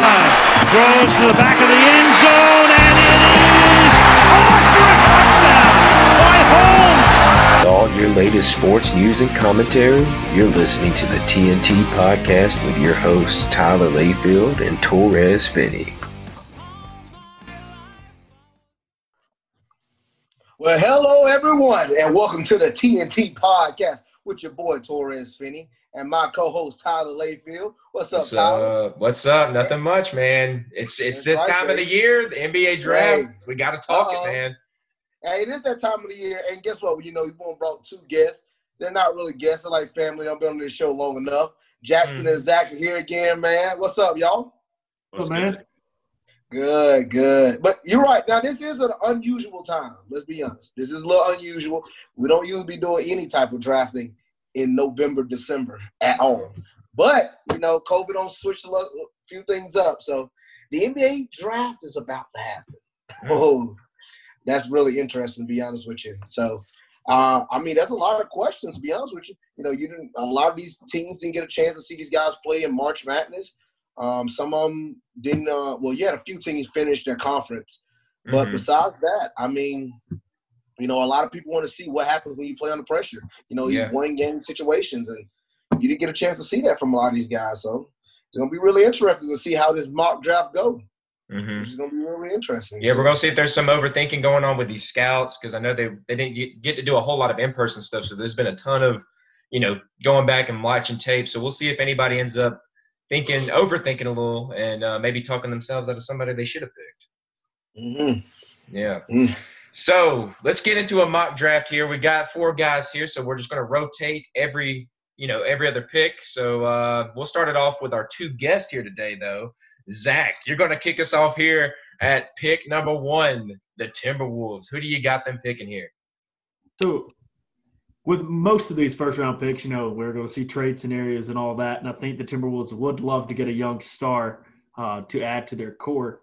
throws to the back of the end zone, and it is caught for a touchdown by Holmes. All your latest sports news and commentary, you're listening to the T&T podcast with your hosts Tyler Layfield and Torres Finney. Well, hello everyone, and welcome to the T&T podcast with your boy Torres Finney and my co-host Tyler Layfield. What's up, What's Tyler? up? What's up? Nothing much, man. It's it's That's the right, time of the year, the NBA draft. Right. We got to talk Uh-oh. it, man. Hey, it is that time of the year, and guess what? You know, we won't brought two guests. They're not really guests; they're like family. I've been on this show long enough. Jackson Mm. and Zack are here again, man. What's up, y'all? What's up, man? Good, good. But you're right. Now, this is an unusual time. Let's be honest. This is a little unusual. We don't usually be doing any type of drafting in November, December at all. But, you know, COVID don't switch a few things up. So the NBA draft is about to happen. Oh, that's really interesting, to be honest with you. So, uh, I mean, that's a lot of questions, to be honest with you. You know, you didn't, a lot of these teams didn't get a chance to see these guys play in March Madness. Um, some of them didn't. Uh, well, you had a few teams finish their conference, but Mhm. besides that, I mean, you know, a lot of people want to see what happens when you play under pressure. You know, Yeah. these one game situations, and you didn't get a chance to see that from a lot of these guys. So it's gonna be really interesting to see how this mock draft goes. Mhm. Which is gonna be really interesting. Yeah, So- we're gonna see if there's some overthinking going on with these scouts because I know they they didn't get, to do a whole lot of in person stuff. So there's been a ton of, you know, going back and watching tape. So we'll see if anybody ends up thinking, overthinking a little, and uh, maybe talking themselves out of somebody they should have picked. Mhm. Yeah. Mm. So let's get into a mock draft here. We got four guys here, so we're just going to rotate every, you know, every other pick. So uh, we'll start it off with our two guests here today, though. Zack, you're going to kick us off here at pick number one, the Timberwolves. Who do you got them picking here? So, with most of these first round picks, you know, we're going to see trade scenarios and all that. And I think the Timberwolves would love to get a young star uh, to add to their core.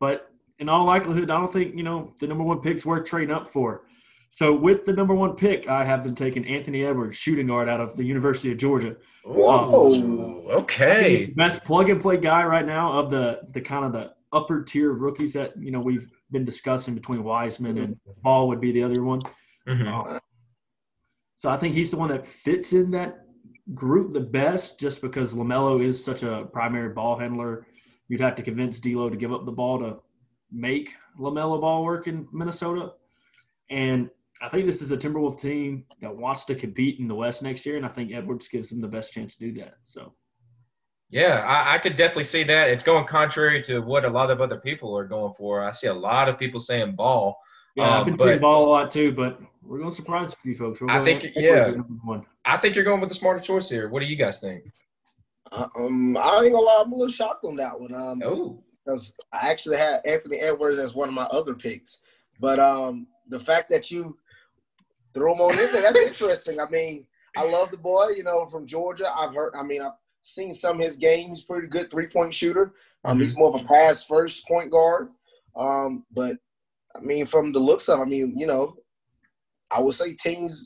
But in all likelihood, I don't think, you know, the number one pick's worth trading up for. So, with the number one pick, I have them taking Anthony Edwards, shooting guard out of the University of Georgia. Whoa. Ooh, He's okay. best plug and play guy right now of the the kind of the upper tier of rookies that you know we've been discussing between Wiseman and Ball would be the other one. Mhm. Uh, so I think he's the one that fits in that group the best, just because Lamelo is such a primary ball handler. You'd have to convince D'Lo to give up the ball to make Lamelo ball work in Minnesota, and I think this is a Timberwolf team that wants to compete in the West next year, and I think Edwards gives them the best chance to do that. So. Yeah, I, I could definitely see that. It's going contrary to what a lot of other people are going for. I see a lot of people saying ball. Yeah, Um, I've been but- seeing ball a lot too, but we're going to surprise a few folks. I think- yeah. one. I think you're going with the smarter choice here. What do you guys think? Uh, Um, I ain't gonna lie, I'm a little shocked on that one. Um, Oh, because I actually had Anthony Edwards as one of my other picks. But um, the fact that you threw him on in there, that's interesting. I mean, I love the boy, you know, from Georgia. I've heard, I mean, I've seen some of his game. He's pretty good three point shooter. Um, He's more of a pass first point guard. Um, but I mean, from the looks of, I mean, you know, I would say teams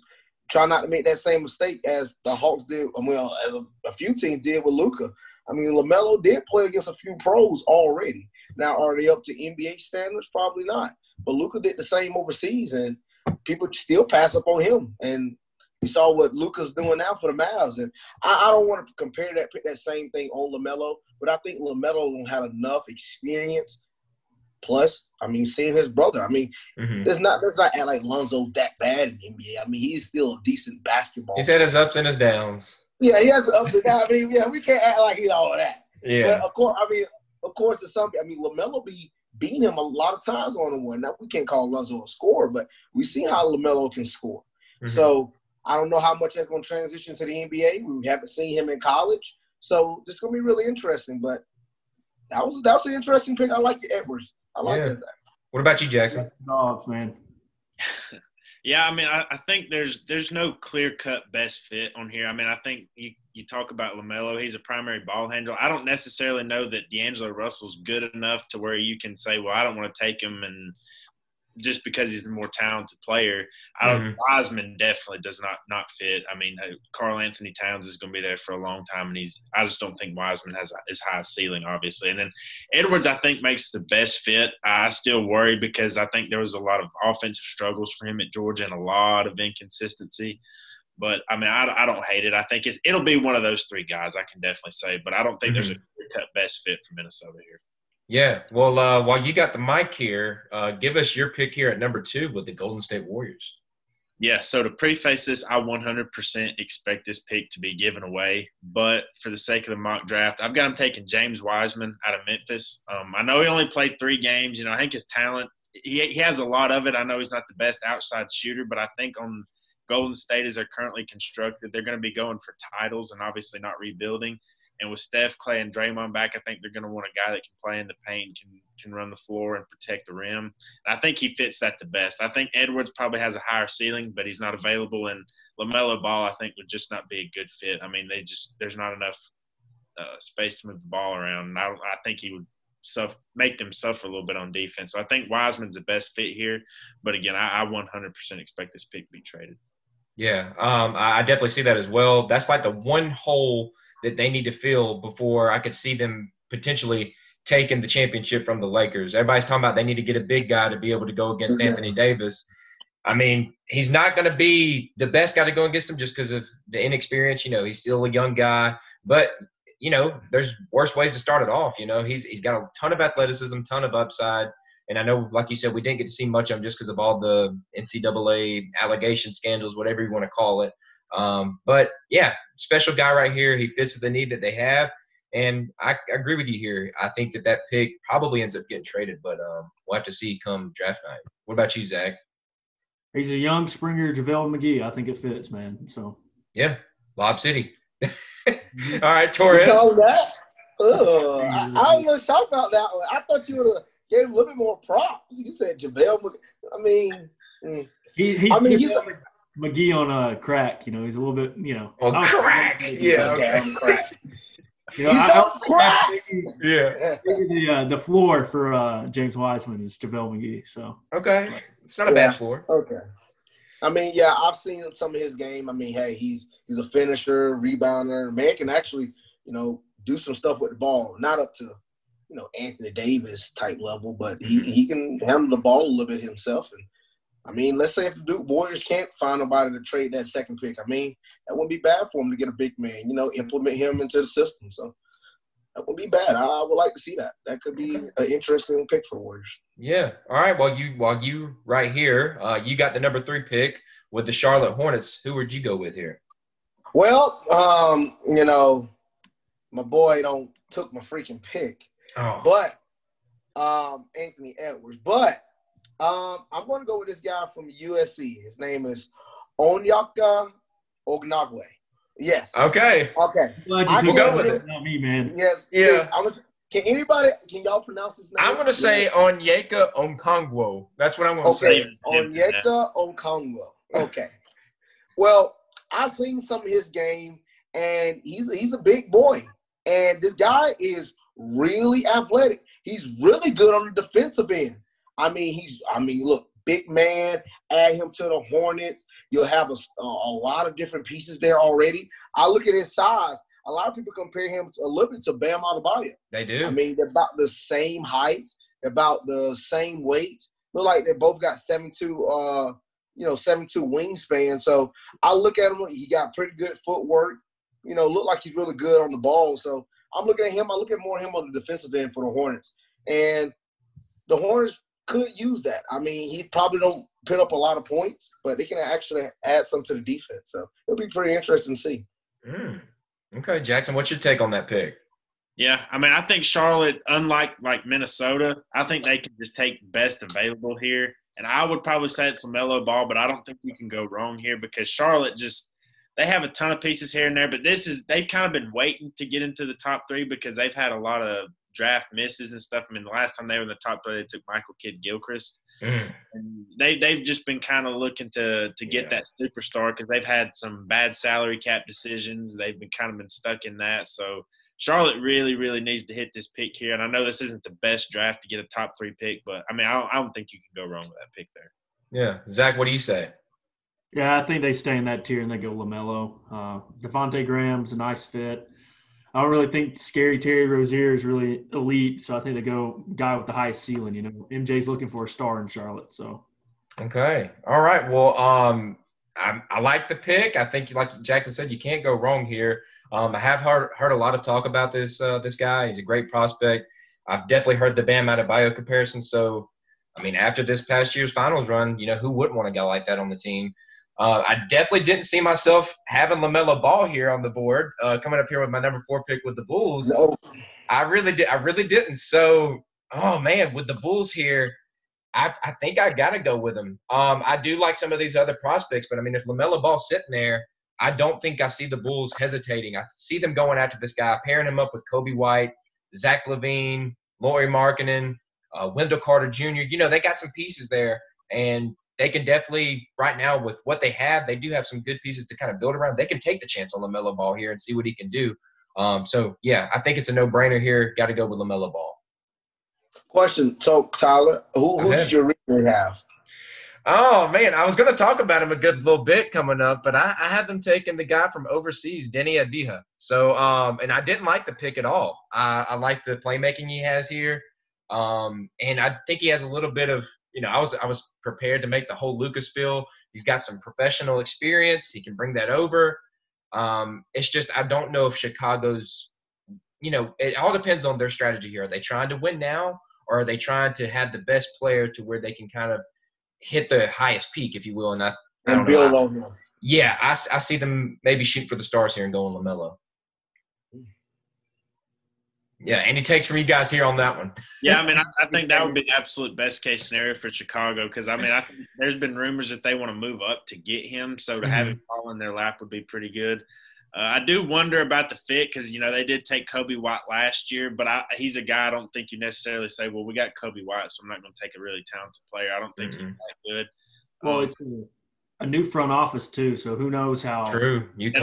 try not to make that same mistake as the Hawks did. Well, as a, a few teams did with Luka. I mean, Lamelo did play against a few pros already. Now, are they up to NBA standards? Probably not. But Luka did the same overseas, and people still pass up on him. And you saw what Luka's doing now for the Mavs. And I, I don't want to compare that, put that same thing on Lamelo, but I think Lamelo don't have enough experience. Plus, I mean, seeing his brother. I mean, mhm. there's not let's not act like Lonzo that bad in the NBA. I mean, he's still a decent basketball. he's had his ups and his downs. Yeah, he has the ups and downs. I mean, yeah, we can't act like he's all that. Yeah. But of course, I mean, of course, to some, I mean, Lamelo be beating him a lot of times on the one. Now we can't call Lonzo a scorer, but we see how Lamelo can score. Mhm. So I don't know how much that's going to transition to the NBA. We haven't seen him in college, so it's going to be really interesting. But that was that was an interesting pick. I like the Edwards. I like Yeah. that. what about you, Jackson? Dogs, man. Yeah, I mean, I, I think there's there's no clear cut best fit on here. I mean, I think you, you talk about Lamelo, he's a primary ball handler. I don't necessarily know that D'Angelo Russell's good enough to where you can say, well, I don't want to take him and just because he's the more talented player. I don't, Mhm. Wiseman definitely does not not fit. I mean, Karl-Anthony Towns is going to be there for a long time, and he's. I just don't think Wiseman has as high a ceiling, obviously. And then Edwards, I think, makes the best fit. I still worry because I think there was a lot of offensive struggles for him at Georgia and a lot of inconsistency. But I mean, I, I don't hate it. I think it's it'll be one of those three guys. I can definitely say, but I don't think there's a clear cut best fit for Minnesota here. Yeah. Well, uh, while you got the mic here, uh, give us your pick here at number two with the Golden State Warriors. Yeah, so to preface this, I 100% expect this pick to be given away. But for the sake of the mock draft, I've got him taking James Wiseman out of Memphis. Um, I know he only played three games. You know, I think his talent, he, he has a lot of it. I know he's not the best outside shooter, but I think on Golden State as they're currently constructed, they're going to be going for titles and obviously not rebuilding. And with Steph, Clay, and Draymond back, I think they're going to want a guy that can play in the paint, can can run the floor and protect the rim. I think he fits that the best. I think Edwards probably has a higher ceiling, but he's not available. And Lamelo Ball, I think, would just not be a good fit. I mean, they just there's not enough uh, space to move the ball around. And I, I think he would suffer, make them suffer a little bit on defense. So I think Wiseman's the best fit here. But again, I, I 100% expect this pick to be traded. Yeah, um, I definitely see that as well. That's like the one hole that they need to fill before I could see them potentially taking the championship from the Lakers. Everybody's talking about they need to get a big guy to be able to go against Mhm. Anthony Davis. I mean, he's not going to be the best guy to go against him just because of the inexperience. You know, he's still a young guy, but you know, there's worse ways to start it off. You know, he's he's got a ton of athleticism, ton of upside, and I know, like you said, we didn't get to see much of him just because of all the NCAA allegation scandals, whatever you want to call it. Um, but yeah, special guy right here. He fits the need that they have, and I, I agree with you here. I think that that pick probably ends up getting traded, but um, we'll have to see come draft night. What about you, Zack? He's a young Springer, JaVale McGee. I think it fits, man. So Yeah, Lob City. all right, You know that? Ugh, I, I was a little shocked about that one. I thought you would have gave a little bit more props. You said JaVale. Mc- I mean, mm. he, I mean, he's JaVale McGee on a crack. You know, he's a little bit. You know, On I crack. Yeah. okay, I'm crack. You know, He's I, I on crack. think Yeah. the uh, the floor for uh, James Wiseman is JaVale McGee. So Okay. It's not a Yeah. bad floor. Okay. I mean, yeah, I've seen some of his game. I mean, hey, he's he's a finisher, rebounder. Man can actually, you know, do some stuff with the ball. Not up to, you know, Anthony Davis type level, but he, he can handle the ball a little bit himself. And I mean, let's say if the Duke Warriors can't find nobody to trade that second pick, I mean, that wouldn't be bad for him to get a big man. You know, implement him into the system. So that would be bad. I, would like to see that. That could be an interesting pick for Warriors. Yeah. All right. While you while you right here, uh, you got the number three pick with the Charlotte Hornets. Who would you go with here? Well, um, you know, my boy don't took my freaking pick, Oh, but um, Anthony Edwards. But um, I'm going to go with this guy from USC. His name is Onyaka Ognagwe. Yes. okay. Okay. glad I you took go that. with It's not me, man. Yes. Yeah. I'm gonna- can anybody? Can y'all pronounce his name? I'm gonna say Onyeka Onkongwo. That's what I'm gonna Okay, say. Onyeka Okongo. Okay. Well, I've seen some of his game, and he's a, he's a big boy, and this guy is really athletic. He's really good on the defensive end. I mean, he's I mean, look, big man. Add him to the Hornets, you'll have a, a, a lot of different pieces there already. I look at his size. A lot of people compare him a little bit to Bam Adebayo. They do. I mean, they're about the same height, they're about the same weight. Look like they both got seven two, uh, you know, seven two wingspan. So I look at him; he got pretty good footwork. You know, look like he's really good on the ball. So I'm looking at him. I look at more him on the defensive end for the Hornets, and the Hornets could use that. I mean, he probably don't put up a lot of points, but they can actually add some to the defense. So it'll be pretty interesting to see. Mm. Okay, Jackson, what's your take on that pick? Yeah, I mean, I think Charlotte, unlike like Minnesota, I think they can just take best available here. And I would probably say it's Lamelo Ball, but I don't think you can go wrong here because Charlotte just they have a ton of pieces here and there. But this is they've kind of been waiting to get into the top three because they've had a lot of draft misses and stuff. I mean, the last time they were in the top three, they took Michael Kidd Gilchrist. Mm. And they they've just been kind of looking to to get Yeah. that superstar because they've had some bad salary cap decisions. They've been kind of been stuck in that. So Charlotte really, really needs to hit this pick here. And I know this isn't the best draft to get a top three pick, but I mean, I don't, I don't think you can go wrong with that pick there. Yeah, Zack, what do you say? Yeah, I think they stay in that tier and they go Lamelo. Uh, Devonte Graham's a nice fit. I don't really think Scary Terry Rozier is really elite, so I think they go guy with the highest ceiling. You know, MJ's looking for a star in Charlotte, so. Okay. All right. Well, um, I, I like the pick. I think, like Jackson said, you can't go wrong here. Um, I have heard heard a lot of talk about this uh, this guy. He's a great prospect. I've definitely heard the Bam Adebayo comparison. So, I mean, after this past year's finals run, you know, who wouldn't want a guy like that on the team? Uh, I definitely didn't see myself having Lamelo Ball here on the board, uh, coming up here with my number four pick with the Bulls. No. I really did. I really didn't. So, oh man, with the Bulls here, I, I think I got to go with them. Um, I do like some of these other prospects, but I mean, if Lamelo Ball's sitting there, I don't think I see the Bulls hesitating. I see them going after this guy, pairing him up with Coby White, Zach LaVine, Lauri Markkanen, uh, Wendell Carter Jr. You know, they got some pieces there, and they can definitely right now with what they have, they do have some good pieces to kind of build around. They can take the chance on Lamelo Ball here and see what he can do. Um, so yeah, I think it's a no-brainer here. Got to go with Lamelo Ball. Question. So Tyler, who, who did you really have? Oh man, I was going to talk about him a good little bit coming up, but I, I had them taking the guy from overseas, Deni Avdija. So, um, and I didn't like the pick at all. I, I like the playmaking he has here, um, and I think he has a little bit of, you know, I was I was prepared to make the whole Lucas feel. He's got some professional experience. He can bring that over. Um, it's just I don't know if Chicago's, you know, it all depends on their strategy here. Are they trying to win now, or are they trying to have the best player to where they can kind of hit the highest peak, if you will, and I, I And build on him. yeah, I, I see them maybe shoot for the stars here and go going Lamelo. Yeah, any takes from you guys here on that one? Yeah, I mean, I, I think that would be the absolute best case scenario for Chicago because I mean, I think there's been rumors that they want to move up to get him, so to have him fall in their lap would be pretty good. Uh, I do wonder about the fit because you know they did take Coby White last year, but I, he's a guy I don't think you necessarily say, well, we got Coby White, so I'm not going to take a really talented player. I don't think he's Mhm. that good. Well, Um, it's a, a new front office too, so who knows how. True, you coach?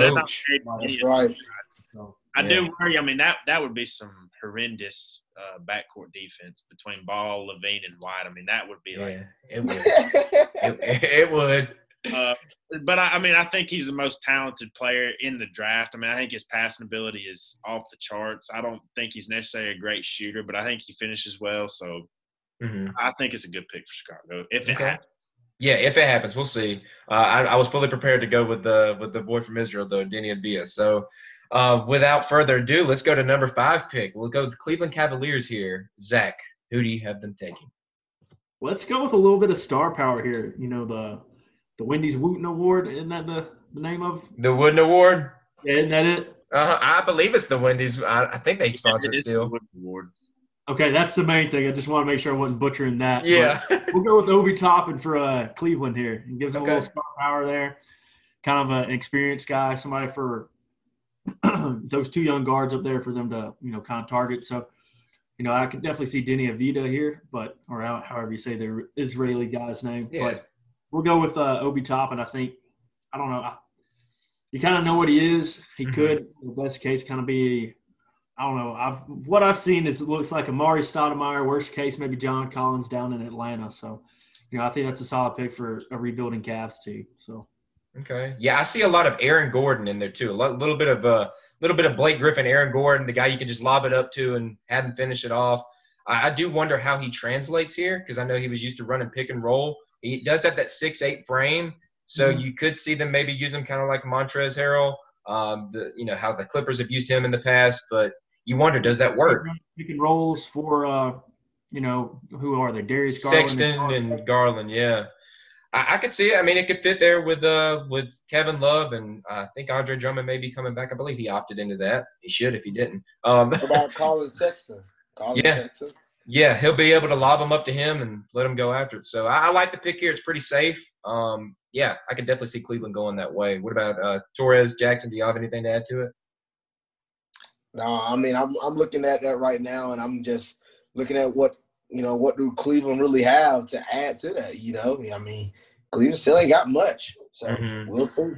Not coach. That's right. shots. So, I do worry. I mean, that that would be some horrendous uh, backcourt defense between Ball, LaVine, and White. I mean, that would be like it would. it, it would. Uh, but I, I mean, I think he's the most talented player in the draft. I mean, I think his passing ability is off the charts. I don't think he's necessarily a great shooter, but I think he finishes well. So Mhm. I think it's a good pick for Chicago if it Okay. happens. Yeah, if it happens, we'll see. Uh, I, I was fully prepared to go with the with the boy from Israel, though, Deni Avdija. So, uh, without further ado, let's go to number five pick. We'll go with the Cleveland Cavaliers here. Zack, who do you have them taking? let's go with a little bit of star power here. You know the the Wendy's Wooten Award. Isn't that the, the name of? The Wooden Award. Yeah, isn't that it? Uh, I believe it's the Wendy's. I, I think they sponsor it still. award. Okay, that's the main thing. I just want to make sure I wasn't butchering that. Yeah. we'll go with Obi Toppin for uh, Cleveland here. It gives him Okay. a little star power there. Kind of an experienced guy, somebody for those two young guards up there for them to you know kind of target. So, you know, I could definitely see Denny Avita here, but or how- however you say the Israeli guy's name. Yeah. But we'll go with uh, Obi Toppin. I think I don't know. I, you kind of know what he is. He Mhm. could, in the best case, kind of be. I don't know. I've what I've seen is it looks like Amar'e Stoudemire. Worst case, maybe John Collins down in Atlanta. So, you know, I think that's a solid pick for a rebuilding Cavs too. So, Okay. Yeah, I see a lot of Aaron Gordon in there too. A lo- little bit of a uh, little bit of Blake Griffin, Aaron Gordon, the guy you can just lob it up to and have him finish it off. I, I do wonder how he translates here because I know he was used to running pick and roll. He does have that six eight frame, so Mhm. you could see them maybe use him kind of like Montrezl Harrell. Um, the you know how the Clippers have used him in the past, but you wonder does that work? pick and rolls for uh, you know, who are they? Darius Garland, Sexton and Garland, yeah. I, I could see it. I mean, it could fit there with uh with Kevin Love and I think Andre Drummond may be coming back. I believe he opted into that. He should if he didn't. Um, What about Collin Sexton? Collin Yeah. Sexton. yeah, he'll be able to lob them up to him and let him go after it. So I, I like the pick here. It's pretty safe. Um, yeah, I could definitely see Cleveland going that way. What about uh, Torres Jackson? Do you have anything to add to it? No, I mean I'm I'm looking at that right now, and I'm just looking at what you know what do Cleveland really have to add to that. You know, I mean Cleveland still ain't got much, so Mhm. we'll see.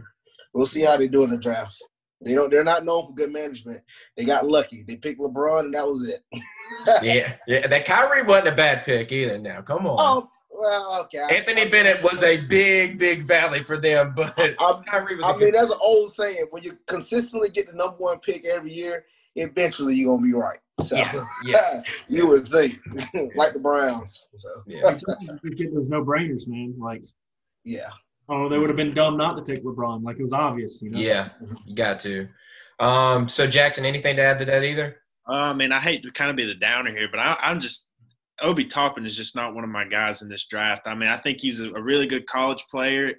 We'll see how they do in the draft. They don't. They're not known for good management. They got lucky. They picked LeBron, and that was it. yeah, yeah. That Kyrie wasn't a bad pick either. Now, come on. oh well, okay. Anthony I- Bennett was a big, big valley for them, but I'm- Kyrie was. a I good mean, that's an old saying. When you consistently get the number one pick every year, eventually you're gonna be right. So, Yeah, yeah. you would think, like the Browns. So, Yeah. Just get those no brainers, man. Like, yeah. oh, they would have been dumb not to take LeBron. Like it was obvious, you know. Yeah, you got to. Um, so Jackson, anything to add to that either? Uh, I mean, I hate to kind of be the downer here, but I, I'm just Obi Toppin is just not one of my guys in this draft. I mean, I think he's a, a really good college player.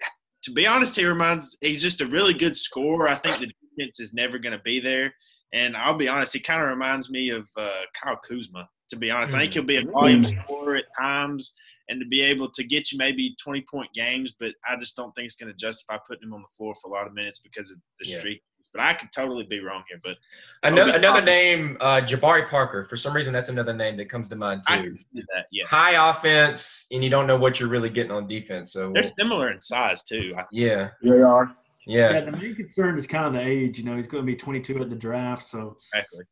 To be honest, he reminds he's just a really good scorer. I think the defense is never going to be there, and I'll be honest, he kind of reminds me of uh, Kyle Kuzma. To be honest, I think he'll be a volume scorer at times, and to be able to get you maybe 20 point games, but I just don't think it's going to justify putting him on the floor for a lot of minutes because of the Yeah. streak. But I could totally be wrong here, but Another another name, uh, Jabari Parker. For some reason, that's another name that comes to mind I too. can see that. Yeah. High offense, and you don't know what you're really getting on defense. So They're similar in size too. Yeah, They are. Yeah, yeah, the main concern is kind of the age. You know, he's going to be 22 at the draft, so Exactly.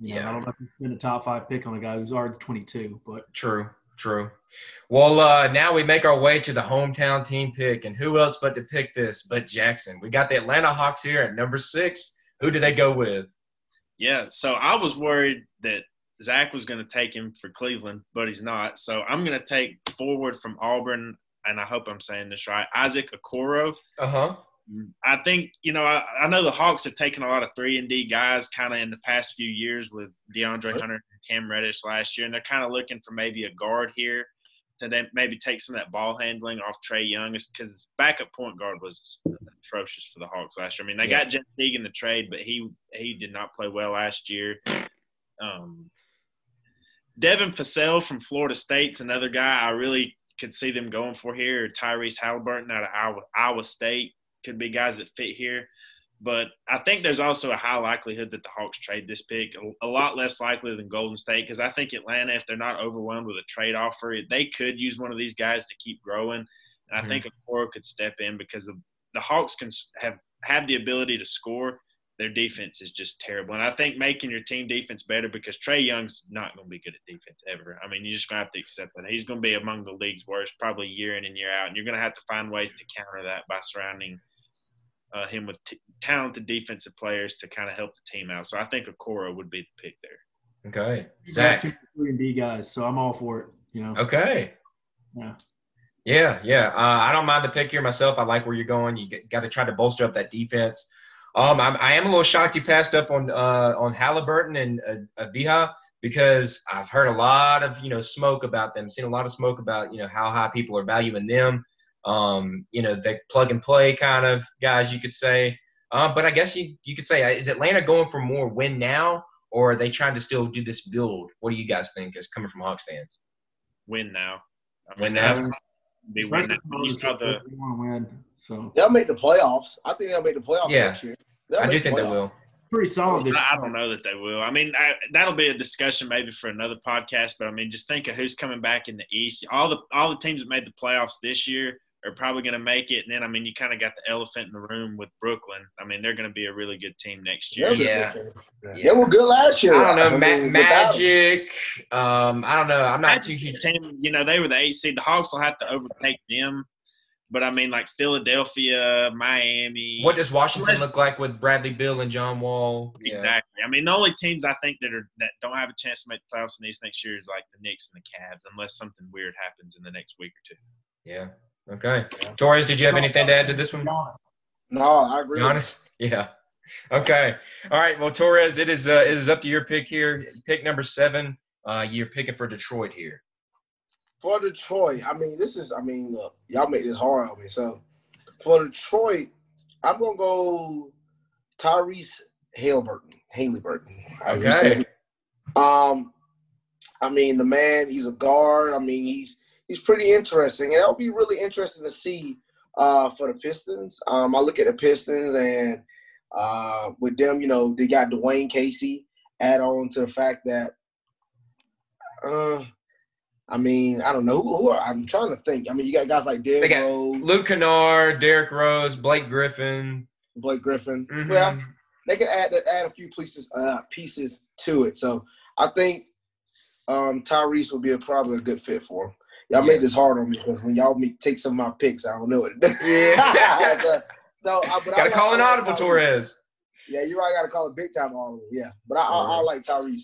you know, Yeah. I don't know if he's been a top five pick on a guy who's already 22. But true, true. Well, uh, now we make our way to the hometown team pick, and who else but to pick this but Jackson? We got the Atlanta Hawks here at number six. Who did they go with? Yeah. So I was worried that Zack was going to take him for Cleveland, but he's not. So I'm going to take forward from Auburn, and I hope I'm saying this right, Isaac Okoro. Uh huh. I think you know I, I know the Hawks have taken a lot of three and D guys kind of in the past few years with DeAndre Hunter and Cam Reddish last year, and they're kind of looking for maybe a guard here to then maybe take some of that ball handling off Trae Young, because backup point guard was atrocious for the Hawks last year. I mean, they Yeah. got Jeff Teague in the trade, but he he did not play well last year. Um, Devin Vassell from Florida State's another guy I really could see them going for here. Tyrese Halliburton out of Iowa, Iowa State could be guys that fit here. But I think there's also a high likelihood that the Hawks trade this pick, a, lot less likely than Golden State, because I think Atlanta, if they're not overwhelmed with a trade offer, they could use one of these guys to keep growing. And I Mhm. think Okoro could step in because the, the Hawks can have have the ability to score. Their defense is just terrible, and I think making your team defense better because Trae Young's not going to be good at defense ever. I mean, you're just going to have to accept that he's going to be among the league's worst, probably year in and year out, and you're going to have to find ways to counter that by surrounding uh, him with t- talented defensive players to kind of help the team out. So I think Okoro would be the pick there. Okay, he's got two Zack. three and D guys, so I'm all for it. You know. Okay. Yeah. Yeah, yeah. Uh, I don't mind the pick here myself. I like where you're going. You got to try to bolster up that defense. Um, I'm, I am a little shocked you passed up on uh, on Halliburton and uh, Aviha because I've heard a lot of you know smoke about them. Seen a lot of smoke about you know how high people are valuing them. Um, you know, the plug and play kind of guys, you could say. Um, but I guess you you could say uh, is Atlanta going for more win now, or are they trying to still do this build? What do you guys think is coming from Hawks fans? Win now. I Win that's now? Be win now. The they want to win, so They'll make the playoffs. I think they'll make the playoffs Yeah. next year. They'll I do the think they will. pretty solid. This I I don't know that they will. I mean, I, that'll be a discussion maybe for another podcast. But I mean, just think of who's coming back in the East. All the all the teams that made the playoffs this year are probably going to make it. And then I mean, you kind of got the elephant in the room with Brooklyn. I mean, they're going to be a really good team next year. They'll be a Yeah. good team. Yeah. They were good last year. I don't know, I mean, Ma- Magic. Um, I don't know. I'm not too huge. team, you know, they were the eight seed. The Hawks will have to overtake them. But I mean, like Philadelphia, Miami. What does Washington look like with Bradley Beal and John Wall? Yeah. Exactly. I mean, the only teams I think that are that don't have a chance to make the playoffs in the East next year is like the Knicks and the Cavs, unless something weird happens in the next week or two. Yeah. Okay. Torres, did you have anything to add to this one? Giannis. No, I agree. Be honest. Yeah. Okay. All right. Well, Torres, it is uh, it is up to your pick here. Pick number seven. Uh, you're picking for Detroit here. For Detroit, I mean, this is, I mean, look, y'all make this hard on me. So for Detroit, I'm gonna go Tyrese Halliburton, Haley Burton. however you Okay. Um, I mean, the man, he's a guard. I mean, he's he's pretty interesting, and it'll be really interesting to see uh, for the Pistons. Um, I look at the Pistons, and uh, with them, you know, they got Dwane Casey. Add on to the fact that, uh, I mean, I don't know who, who are. I'm trying to think. I mean, you got guys like Derrick Rose, Luke Kennard, Derrick Rose, Blake Griffin. Blake Griffin. Mhm. Well, they can add add a few pieces uh, pieces to it. So I think um, Tyrese will be a, probably a good fit for him. Y'all Yeah. made this hard on me because when y'all make, take some of my picks, I don't know it. Yeah. so, so uh, but I Gotta like- call I an like audible, Tyrese. Torres. Yeah, you're right. I gotta call it big time audible. Yeah, but I, I, I like Tyrese.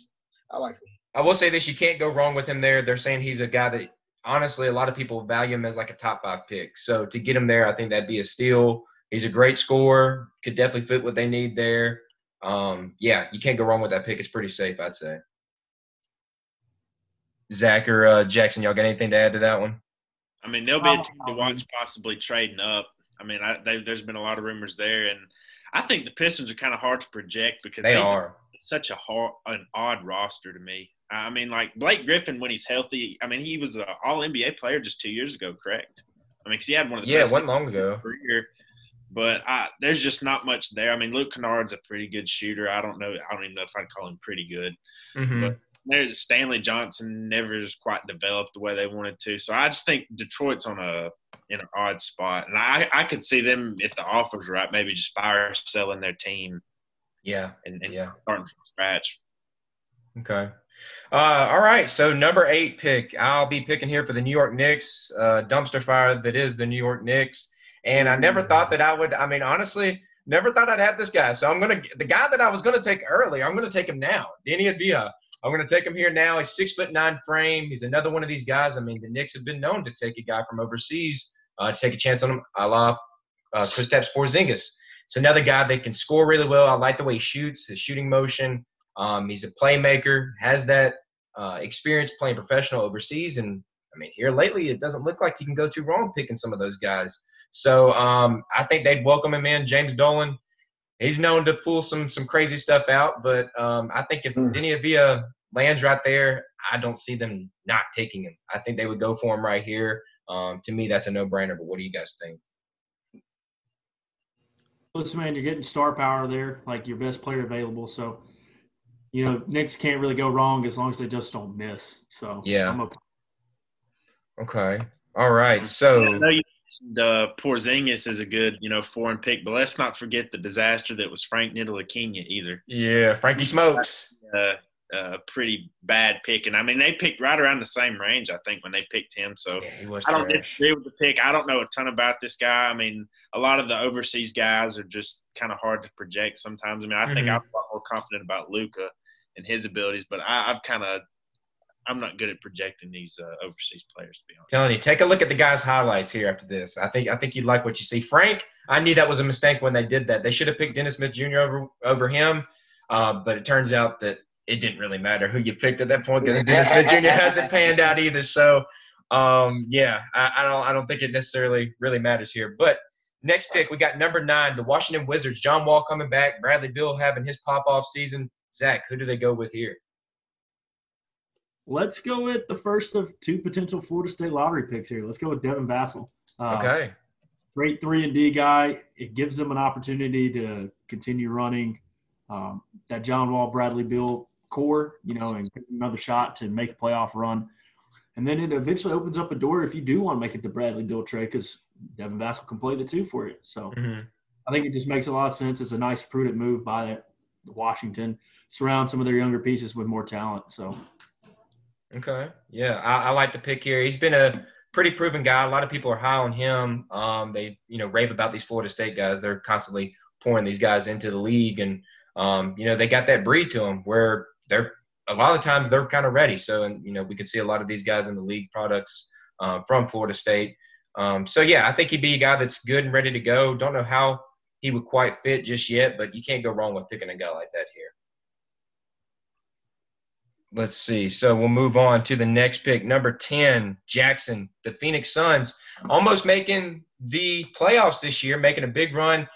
I like him. I will say this: you can't go wrong with him there. They're saying he's a guy that honestly a lot of people value him as like a top five pick. So to get him there, I think that'd be a steal. He's a great scorer. Could definitely fit what they need there. Um, yeah, you can't go wrong with that pick. It's pretty safe, I'd say. Zack or uh, Jackson, y'all got anything to add to that one? I mean, they'll be a Oh, team to watch possibly trading up. I mean, I, they, there's been a lot of rumors there, and I think the Pistons are kind of hard to project because They are. such a hard, an odd roster to me. I mean, like Blake Griffin when he's healthy. I mean, he was an All NBA player just two years ago, correct? I mean, cause he had one of the Yeah, it best wasn't long ago. career. But I, there's just not much there. I mean, Luke Kennard's a pretty good shooter. I don't know. I don't even know if I'd call him pretty good. hmm There's Stanley Johnson never quite developed the way they wanted to. So I just think Detroit's on a in an odd spot, and I I could see them if the offers are right, maybe just fire selling their team Yeah, and, and yeah. starting from scratch. Okay. Uh, all right. So number eight pick, I'll be picking here for the New York Knicks. Uh, dumpster fire that is the New York Knicks. And I never thought that I would. I mean, honestly, never thought I'd have this guy. So I'm gonna the guy that I was gonna take early. I'm gonna take him now. Danny Avila. I'm gonna take him here now. He's six foot nine frame. He's another one of these guys. I mean, the Knicks have been known to take a guy from overseas, uh, to take a chance on him, a la uh, Kristaps Porzingis. It's another guy that can score really well. I like the way he shoots, his shooting motion. Um, he's a playmaker, has that uh, experience playing professional overseas, and I mean here lately it doesn't look like you can go too wrong picking some of those guys. So um, I think they'd welcome him in. James Dolan, he's known to pull some some crazy stuff out, but um, I think if Mm. Denny Avila lands right there, I don't see them not taking him. I think they would go for him right here. Um, to me, that's a no brainer. But what do you guys think? Listen, man, you're getting star power there, like your best player available. So, you know, Knicks can't really go wrong as long as they just don't miss. So, Yeah. I'm okay. Okay. All right. So I know you the Porzingis is a good, you know, foreign pick, but let's not forget the disaster that was Frank Ntilikina either. yeah, Frankie Smokes. Uh, uh, pretty bad pick, and I mean they picked right around the same range, I think, when they picked him. So Yeah, I don't disagree with the pick. I don't know a ton about this guy. I mean, a lot of the overseas guys are just kind of hard to project sometimes. I mean, I think Mhm. I'm a lot more confident about Luka and his abilities, but I, I've kind of I'm not good at projecting these uh, overseas players to be honest. you, take a look at the guy's highlights here after this. I think I think you'd like what you see. Frank, I knew that was a mistake when they did that. They should have picked Dennis Smith Jr. over over him, uh, but it turns out that it didn't really matter who you picked at that point because Dennis Smith Jr. hasn't panned out either. So, um, yeah, I, I don't I don't think it necessarily really matters here. But next pick, we got number nine, the Washington Wizards. John Wall coming back. Bradley Beal having his pop off season. Zack, who do they go with here? Let's go with the first of two potential Florida State lottery picks here. Let's go with Devin Vassell. Uh, Okay. Great three and D guy. It gives them an opportunity to continue running um, that John Wall, Bradley Beal core, you know, and gives them another shot to make a playoff run. And then it eventually opens up a door if you do want to make it the Bradley Beal trade because Devin Vassell can play the two for you. So Mhm. I think it just makes a lot of sense. It's a nice, prudent move by Washington. Surround some of their younger pieces with more talent. So Okay. Yeah, I, I like the pick here. He's been a pretty proven guy. A lot of people are high on him. Um, they, you know, rave about these Florida State guys. They're constantly pouring these guys into the league, and um, you know, they got that breed to them where they're a lot of times they're kind of ready. So, and you know, we can see a lot of these guys in the league products um, from Florida State. Um, so yeah, I think he'd be a guy that's good and ready to go. Don't know how he would quite fit just yet, but you can't go wrong with picking a guy like that here. Let's see. So we'll move on to the next pick, number 10, Jackson, the Phoenix Suns, almost making the playoffs this year, making a big run.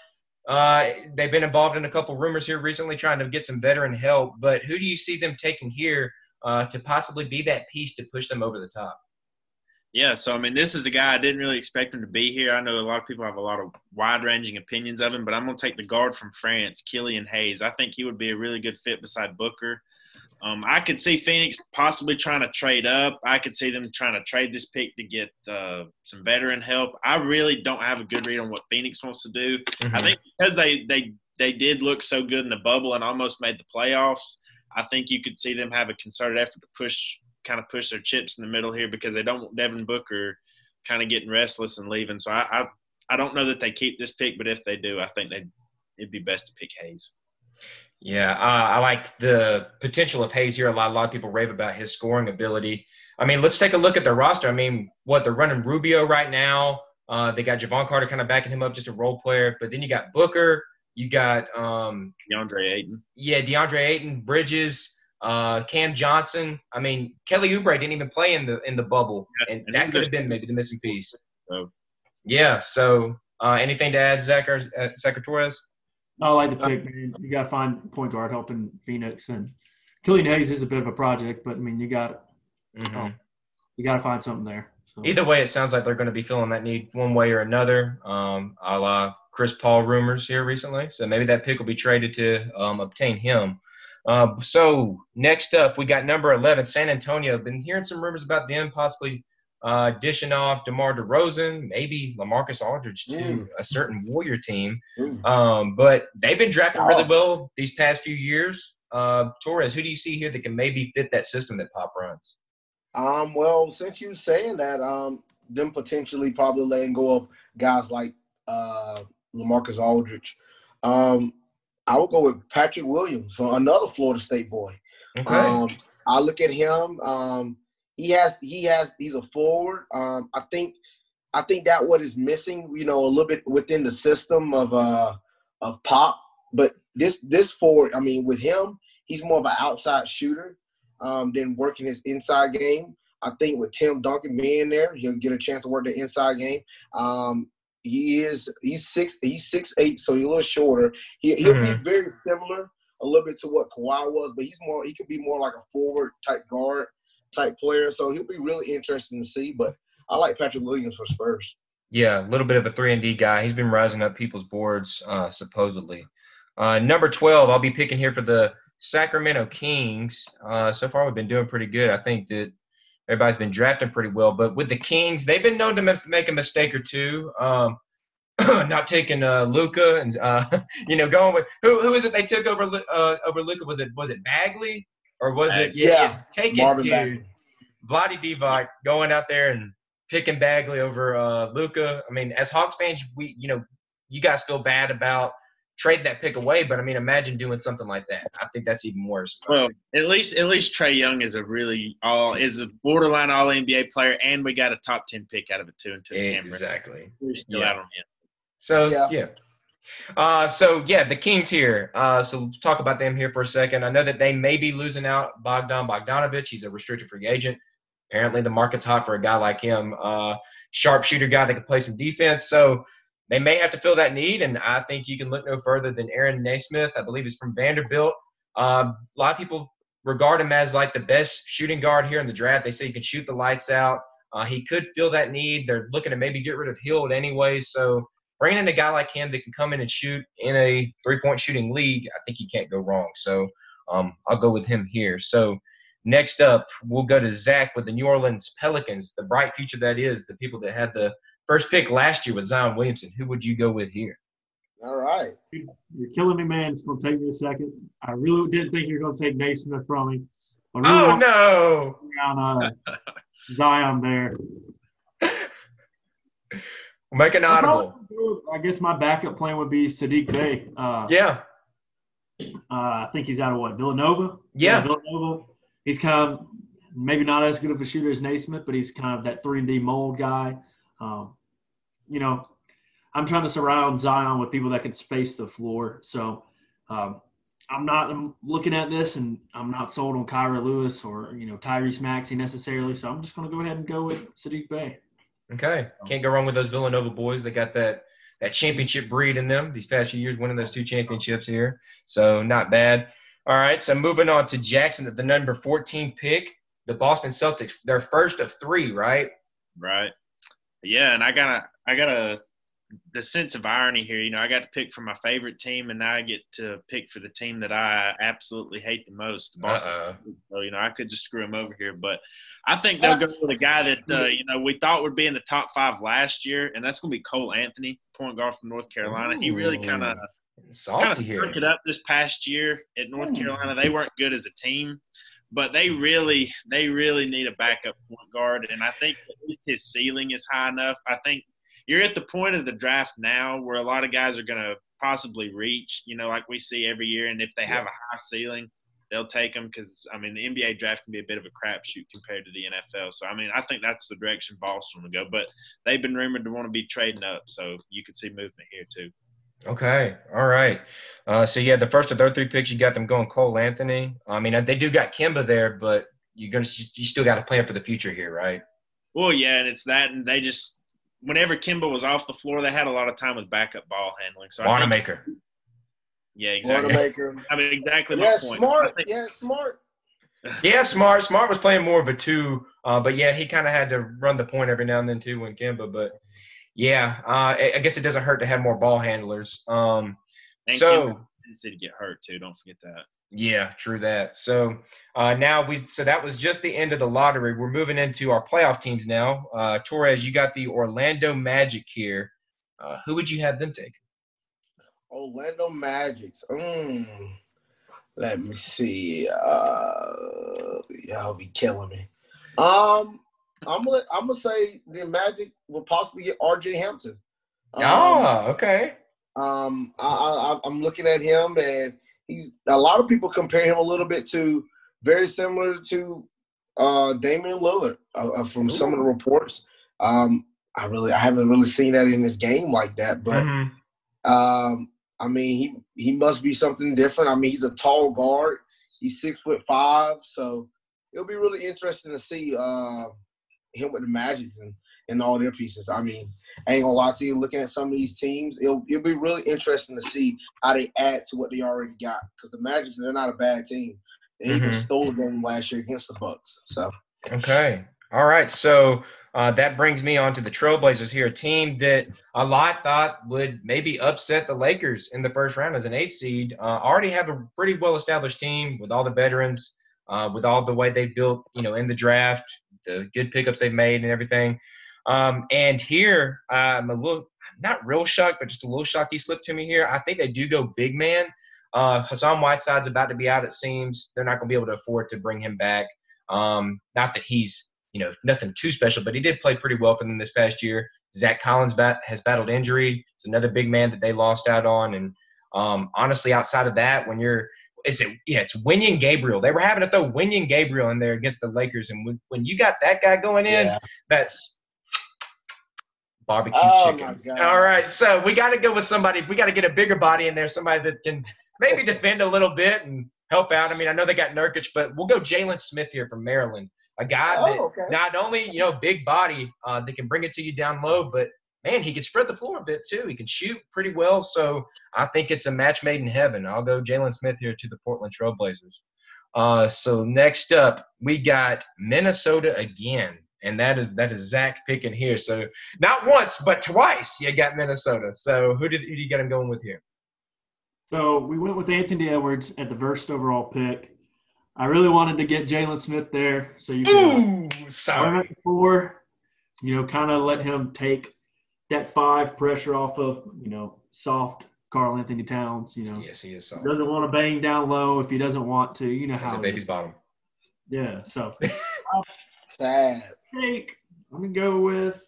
Uh, they've been involved in a couple rumors here recently, trying to get some veteran help. But who do you see them taking here uh, to possibly be that piece to push them over the top? Yeah, so I mean, this is a guy I didn't really expect him to be here. I know a lot of people have a lot of wide-ranging opinions of him, but I'm going to take the guard from France, Killian Hayes. I think he would be a really good fit beside Booker. Um, I could see Phoenix possibly trying to trade up. I could see them trying to trade this pick to get uh, some veteran help. I really don't have a good read on what Phoenix wants to do. I think because they they they did look so good in the bubble and almost made the playoffs. I think you could see them have a concerted effort to push, kind of push their chips in the middle here because they don't want Devin Booker kind of getting restless and leaving. So I, I, I don't know that they keep this pick, but if they do, I think they it'd be best to pick Hayes. Yeah, uh, I like the potential of Hayes here. A lot, a lot of people rave about his scoring ability. I mean, let's take a look at the roster. I mean, what they're running Rubio right now. Uh, they got Jevon Carter kind of backing him up, just a role player. But then you got Booker, you got um, DeAndre Ayton. Yeah, DeAndre Ayton, Bridges, uh, Cam Johnson. I mean, Kelly Oubre didn't even play in the in the bubble, yeah, and, that could have been maybe the missing piece. So. Yeah. So, uh, anything to add, Zack or uh, Zack or Torres? I like the pick, man. You got to find point guard helping Phoenix, and Killian Hayes is a bit of a project, but I mean, you got mm-hmm. oh, you got to find something there. So. Either way, it sounds like they're going to be filling that need one way or another. Um, a la Chris Paul rumors here recently, so maybe that pick will be traded to um, obtain him. Uh, so next up, we got number 11, San Antonio. Been hearing some rumors about them possibly uh, dishing off DeMar DeRozan, maybe LaMarcus Aldridge to mm. a certain Warrior team. Mm. Um, but they've been drafting really well these past few years. Uh, Torres, who do you see here that can maybe fit that system that Pop runs? Um, well, since you're saying that, um, them potentially probably letting go of guys like uh, LaMarcus Aldridge. Um, I would go with Patrick Williams, another Florida State boy. Okay. Um, I look at him. Um, he has he has he's a forward. Um, I think I think that what is missing, you know, a little bit within the system of uh of pop. But this this forward, I mean, with him, he's more of an outside shooter um, than working his inside game. I think with Tim Duncan being there, he'll get a chance to work the inside game. Um, he is he's six he's six eight, so he's a little shorter. He he'll mm-hmm. be very similar a little bit to what Kawhi was, but he's more he could be more like a forward type guard type player. So he'll be really interesting to see. But I like Patrick Williams for Spurs. Yeah, a little bit of a three and D guy. He's been rising up people's boards uh, supposedly. Uh, number twelve, I'll be picking here for the Sacramento Kings. Uh, so far, we've been doing pretty good. I think that everybody's been drafting pretty well. But with the Kings, they've been known to make a mistake or two. Um, not taking uh, Luka and uh, you know going with who who is it they took over uh, over Luka? Was it was it Bagley? Or was it? Yeah, yeah. take Marvin it, dude. Vlade Divac going out there and picking Bagley over uh, Luka. I mean, as Hawks fans, we you know you guys feel bad about trade that pick away, but I mean, imagine doing something like that. I think that's even worse. Well, at least at least Trae Young is a really all is a borderline All NBA player, and we got a top ten pick out of it too. Into exactly, we're still yeah. out on him. So yeah. yeah. Uh, so yeah, the Kings here. Uh, so talk about them here for a second. I know that they may be losing out Bogdan Bogdanovich. He's a restricted free agent. Apparently, the market's hot for a guy like him, uh, sharpshooter guy that can play some defense. So they may have to fill that need, and I think you can look no further than Aaron Nesmith. I believe he's from Vanderbilt. Uh, a lot of people regard him as like the best shooting guard here in the draft. They say he can shoot the lights out. Uh, he could fill that need. They're looking to maybe get rid of Hield anyway. So bringing in a guy like him that can come in and shoot in a three point shooting league, I think he can't go wrong. So um, I'll go with him here. So next up, we'll go to Zack with the New Orleans Pelicans, the bright future that is, the people that had the first pick last year with Zion Williamson. Who would you go with here? All right. You're killing me, man. It's going to take me a second. I really didn't think you were going to take Nesmith from me. Really oh, no. On, uh, Zion there. Make an audible. I guess my backup plan would be Saddiq Bey. Uh, yeah. Uh, I think he's out of what Villanova. Yeah. yeah. Villanova. He's kind of maybe not as good of a shooter as Nesmith, but he's kind of that three and D mold guy. Um, you know, I'm trying to surround Zion with people that can space the floor. So um, I'm not I'm looking at this and I'm not sold on Kira Lewis or you know Tyrese Maxey necessarily. So I'm just going to go ahead and go with Saddiq Bey. Okay, can't go wrong with those Villanova boys. They got that that championship breed in them these past few years, winning those two championships here. So not bad. All right, so moving on to Jackson at the number 14 pick, the Boston Celtics. Their first of three, right? Right. Yeah, and I gotta I gotta the sense of irony here. You know, I got to pick for my favorite team, and now I get to pick for the team that I absolutely hate the most, the Boston. uh So you know, I could just screw them over here, but I think they'll go with a guy that uh, you know we thought would be in the top five last year, and that's going to be Cole Anthony, point guard from North Carolina. Ooh. He really kind of Saucy kind here. of it up this past year at North Mm. Carolina. They weren't good as a team, but they really they really need a backup point guard, and I think at least his ceiling is high enough. I think you're at the point of the draft now where a lot of guys are going to possibly reach, you know, like we see every year, and if they have a high ceiling. They'll take them because I mean the NBA draft can be a bit of a crapshoot compared to the NFL. So I mean I think that's the direction Boston will go. But they've been rumored to want to be trading up, so you could see movement here too. Okay, all right. Uh, so yeah, the first of their three picks, you got them going Cole Anthony. I mean, they do got Kemba there, but you're gonna you still got to plan for the future here, right? Well, yeah, and it's that, and they just whenever Kemba was off the floor, they had a lot of time with backup ball handling. So I think, Wanamaker. yeah, exactly. Wanamaker. I mean, exactly my point. I smart. think- Yeah, smart. Yeah, Smart. Smart was playing more of a two, uh, but yeah, he kind of had to run the point every now and then too when Kemba. But yeah, uh, I I guess it doesn't hurt to have more ball handlers. Um, and so. Kemba tendency to get hurt too. Don't forget that. Yeah, true that. So uh, now we so that was just the end of the lottery. We're moving into our playoff teams now. Uh, Torres, you got the Orlando Magic here. Uh, who would you have them take? Orlando Magics. Mm. Let me see. Uh, y'all be killing me. Um, I'm gonna I'm gonna say the Magic will possibly get R.J. Hampton. Um, Ah, okay. Um, I, I, I'm looking at him, and he's a lot of people compare him a little bit to very similar to uh, Damian Lillard uh, uh, from some of the reports. Um, I really I haven't really seen that in his game like that, but Mhm. um, I mean he he must be something different. I mean he's a tall guard. He's six foot five, so it'll be really interesting to see uh, him with the Magics and, and all their pieces. I mean, I ain't gonna lie to you. Looking at some of these teams, it'll it'll be really interesting to see how they add to what they already got. Because the Magic, they're not a bad team. They even Mhm. stole game last year against the Bucks. So Okay. All right. So uh, that brings me on to the Trailblazers here, a team that a lot thought would maybe upset the Lakers in the first round as an eight seed. Uh, already have a pretty well established team with all the veterans, uh, with all the way they built, you know, in the draft, the good pickups they've made and everything. Um, and here, I'm a little, not real shocked, but just a little shocked he slipped to me here. I think they do go big man. Uh, Hassan Whiteside's about to be out, it seems. They're not going to be able to afford to bring him back. Um, not that he's, you know, nothing too special, but he did play pretty well for them this past year. Zach Collins bat- has battled injury. It's another big man that they lost out on. And um, honestly, outside of that, when you're, is it, yeah, it's Wenyen Gabriel. They were having to throw Wenyen Gabriel in there against the Lakers. And when, when you got that guy going in, Yeah. that's barbecue Oh, chicken. All right. So we got to go with somebody, we got to get a bigger body in there, somebody that can maybe defend a little bit and help out. I mean, I know they got Nurkic, but we'll go Jalen Smith here from Maryland, a guy that Oh, okay. not only you know big body uh, that can bring it to you down low, but man, he can spread the floor a bit too. He can shoot pretty well, so I think it's a match made in heaven. I'll go Jalen Smith here to the Portland Trailblazers. Uh, so next up, we got Minnesota again, and that is that is Zach picking here. So not once, but twice you got Minnesota. So who did who do you get him going with here? So we went with Anthony Edwards at the first overall pick. I really wanted to get Jalen Smith there, so you can Ooh, sorry. four. You know, kind of let him take that five pressure off of you know soft Karl-Anthony Towns. You know, Yes, he is. He Sorry. doesn't want to bang down low if he doesn't want to. You know It's how a it baby's is. bottom. Yeah. So Sad. take. I'm gonna go with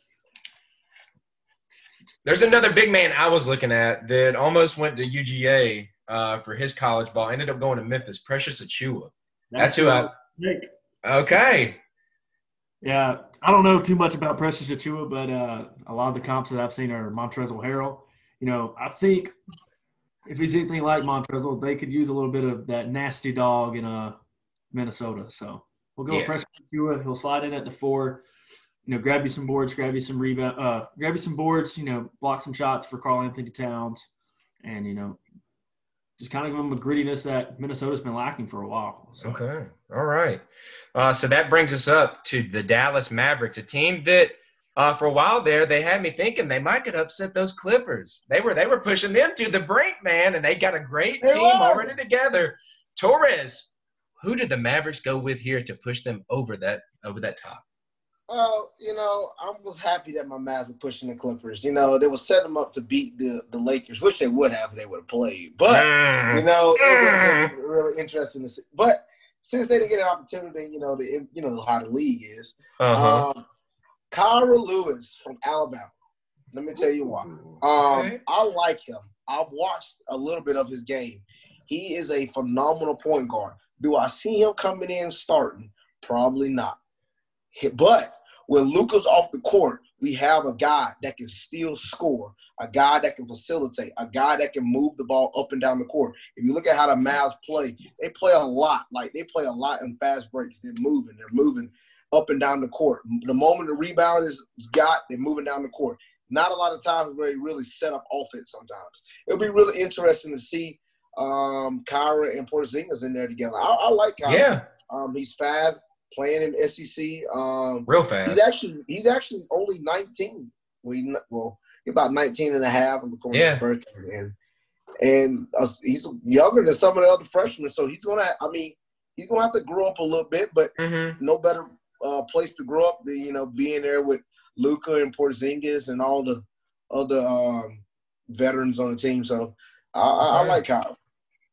There's another big man I was looking at that almost went to UGA uh, for his college ball. Ended up going to Memphis. Precious Achiuwa. That's who I- Nick. Okay. Yeah, I don't know too much about Precious Achiuwa, but uh, a lot of the comps that I've seen are Montrezl Harrell. You know, I think if he's anything like Montrezl, they could use a little bit of that nasty dog in uh, Minnesota. So we'll go Yeah. with Precious Achiuwa. He'll slide in at the four. You know, grab you some boards, grab you some rebound, uh, grab you some boards. You know, block some shots for Karl-Anthony Towns, and you know, just kind of give them a grittiness that Minnesota's been lacking for a while. So. Okay. All right. Uh, so that brings us up to the Dallas Mavericks, a team that uh, for a while there they had me thinking they might could upset those Clippers. They were they were pushing them to the brink, man, and they got a great They team were. already together. Torres, who did the Mavericks go with here to push them over that over that top? Well, you know, I was happy that my Mavs were pushing the Clippers. You know, they were setting them up to beat the, the Lakers, which they would have if they would have played. But you know, it would have been really interesting to see. But since they didn't get an opportunity, you know, the you know how the league is. Uh-huh. Um, Kira Lewis from Alabama. Let me tell you why. Um, Okay. I like him. I've watched a little bit of his game. He is a phenomenal point guard. Do I see him coming in starting? Probably not. But when Luka's off the court, we have a guy that can still score, a guy that can facilitate, a guy that can move the ball up and down the court. If you look at how the Mavs play, they play a lot. Like they play a lot in fast breaks. They're moving. They're moving up and down the court. The moment the rebound is got, they're moving down the court. Not a lot of times where they really set up offense. Sometimes it'll be really interesting to see um, Kira and Porzingis in there together. I, I like Kira. Yeah, Um, he's fast, playing in SEC. Um, real fast. he's actually he's actually only 19. Well, he, well, he's about 19 and a half on the corner Yeah. of his birthday, and and uh, he's younger than some of the other freshmen. So he's gonna. I mean, he's gonna have to grow up a little bit, but Mm-hmm. no better uh, place to grow up than you know being there with Luka and Porzingis and all the other um, veterans on the team. So I, I, I like Kyle.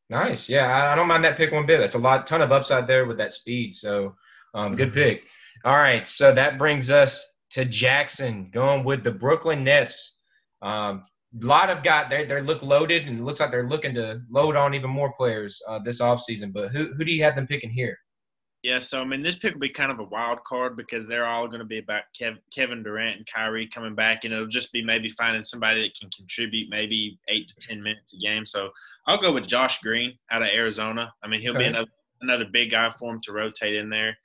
Nice. Yeah, I, I don't mind that pick one bit. That's a lot, ton of upside there with that speed. So, um, good pick. All right, so that brings us to Jackson, going with the Brooklyn Nets. Um, a lot of got they they look loaded, and it looks like they're looking to load on even more players uh, this offseason. But who who do you have them picking here? Yeah, so I mean, this pick will be kind of a wild card because they're all going to be about Kev- Kevin Durant and Kyrie coming back, and it'll just be maybe finding somebody that can contribute maybe eight to ten minutes a game. So I'll go with Josh Green out of Arizona. I mean, he'll be Okay. another another big guy for him to rotate in there.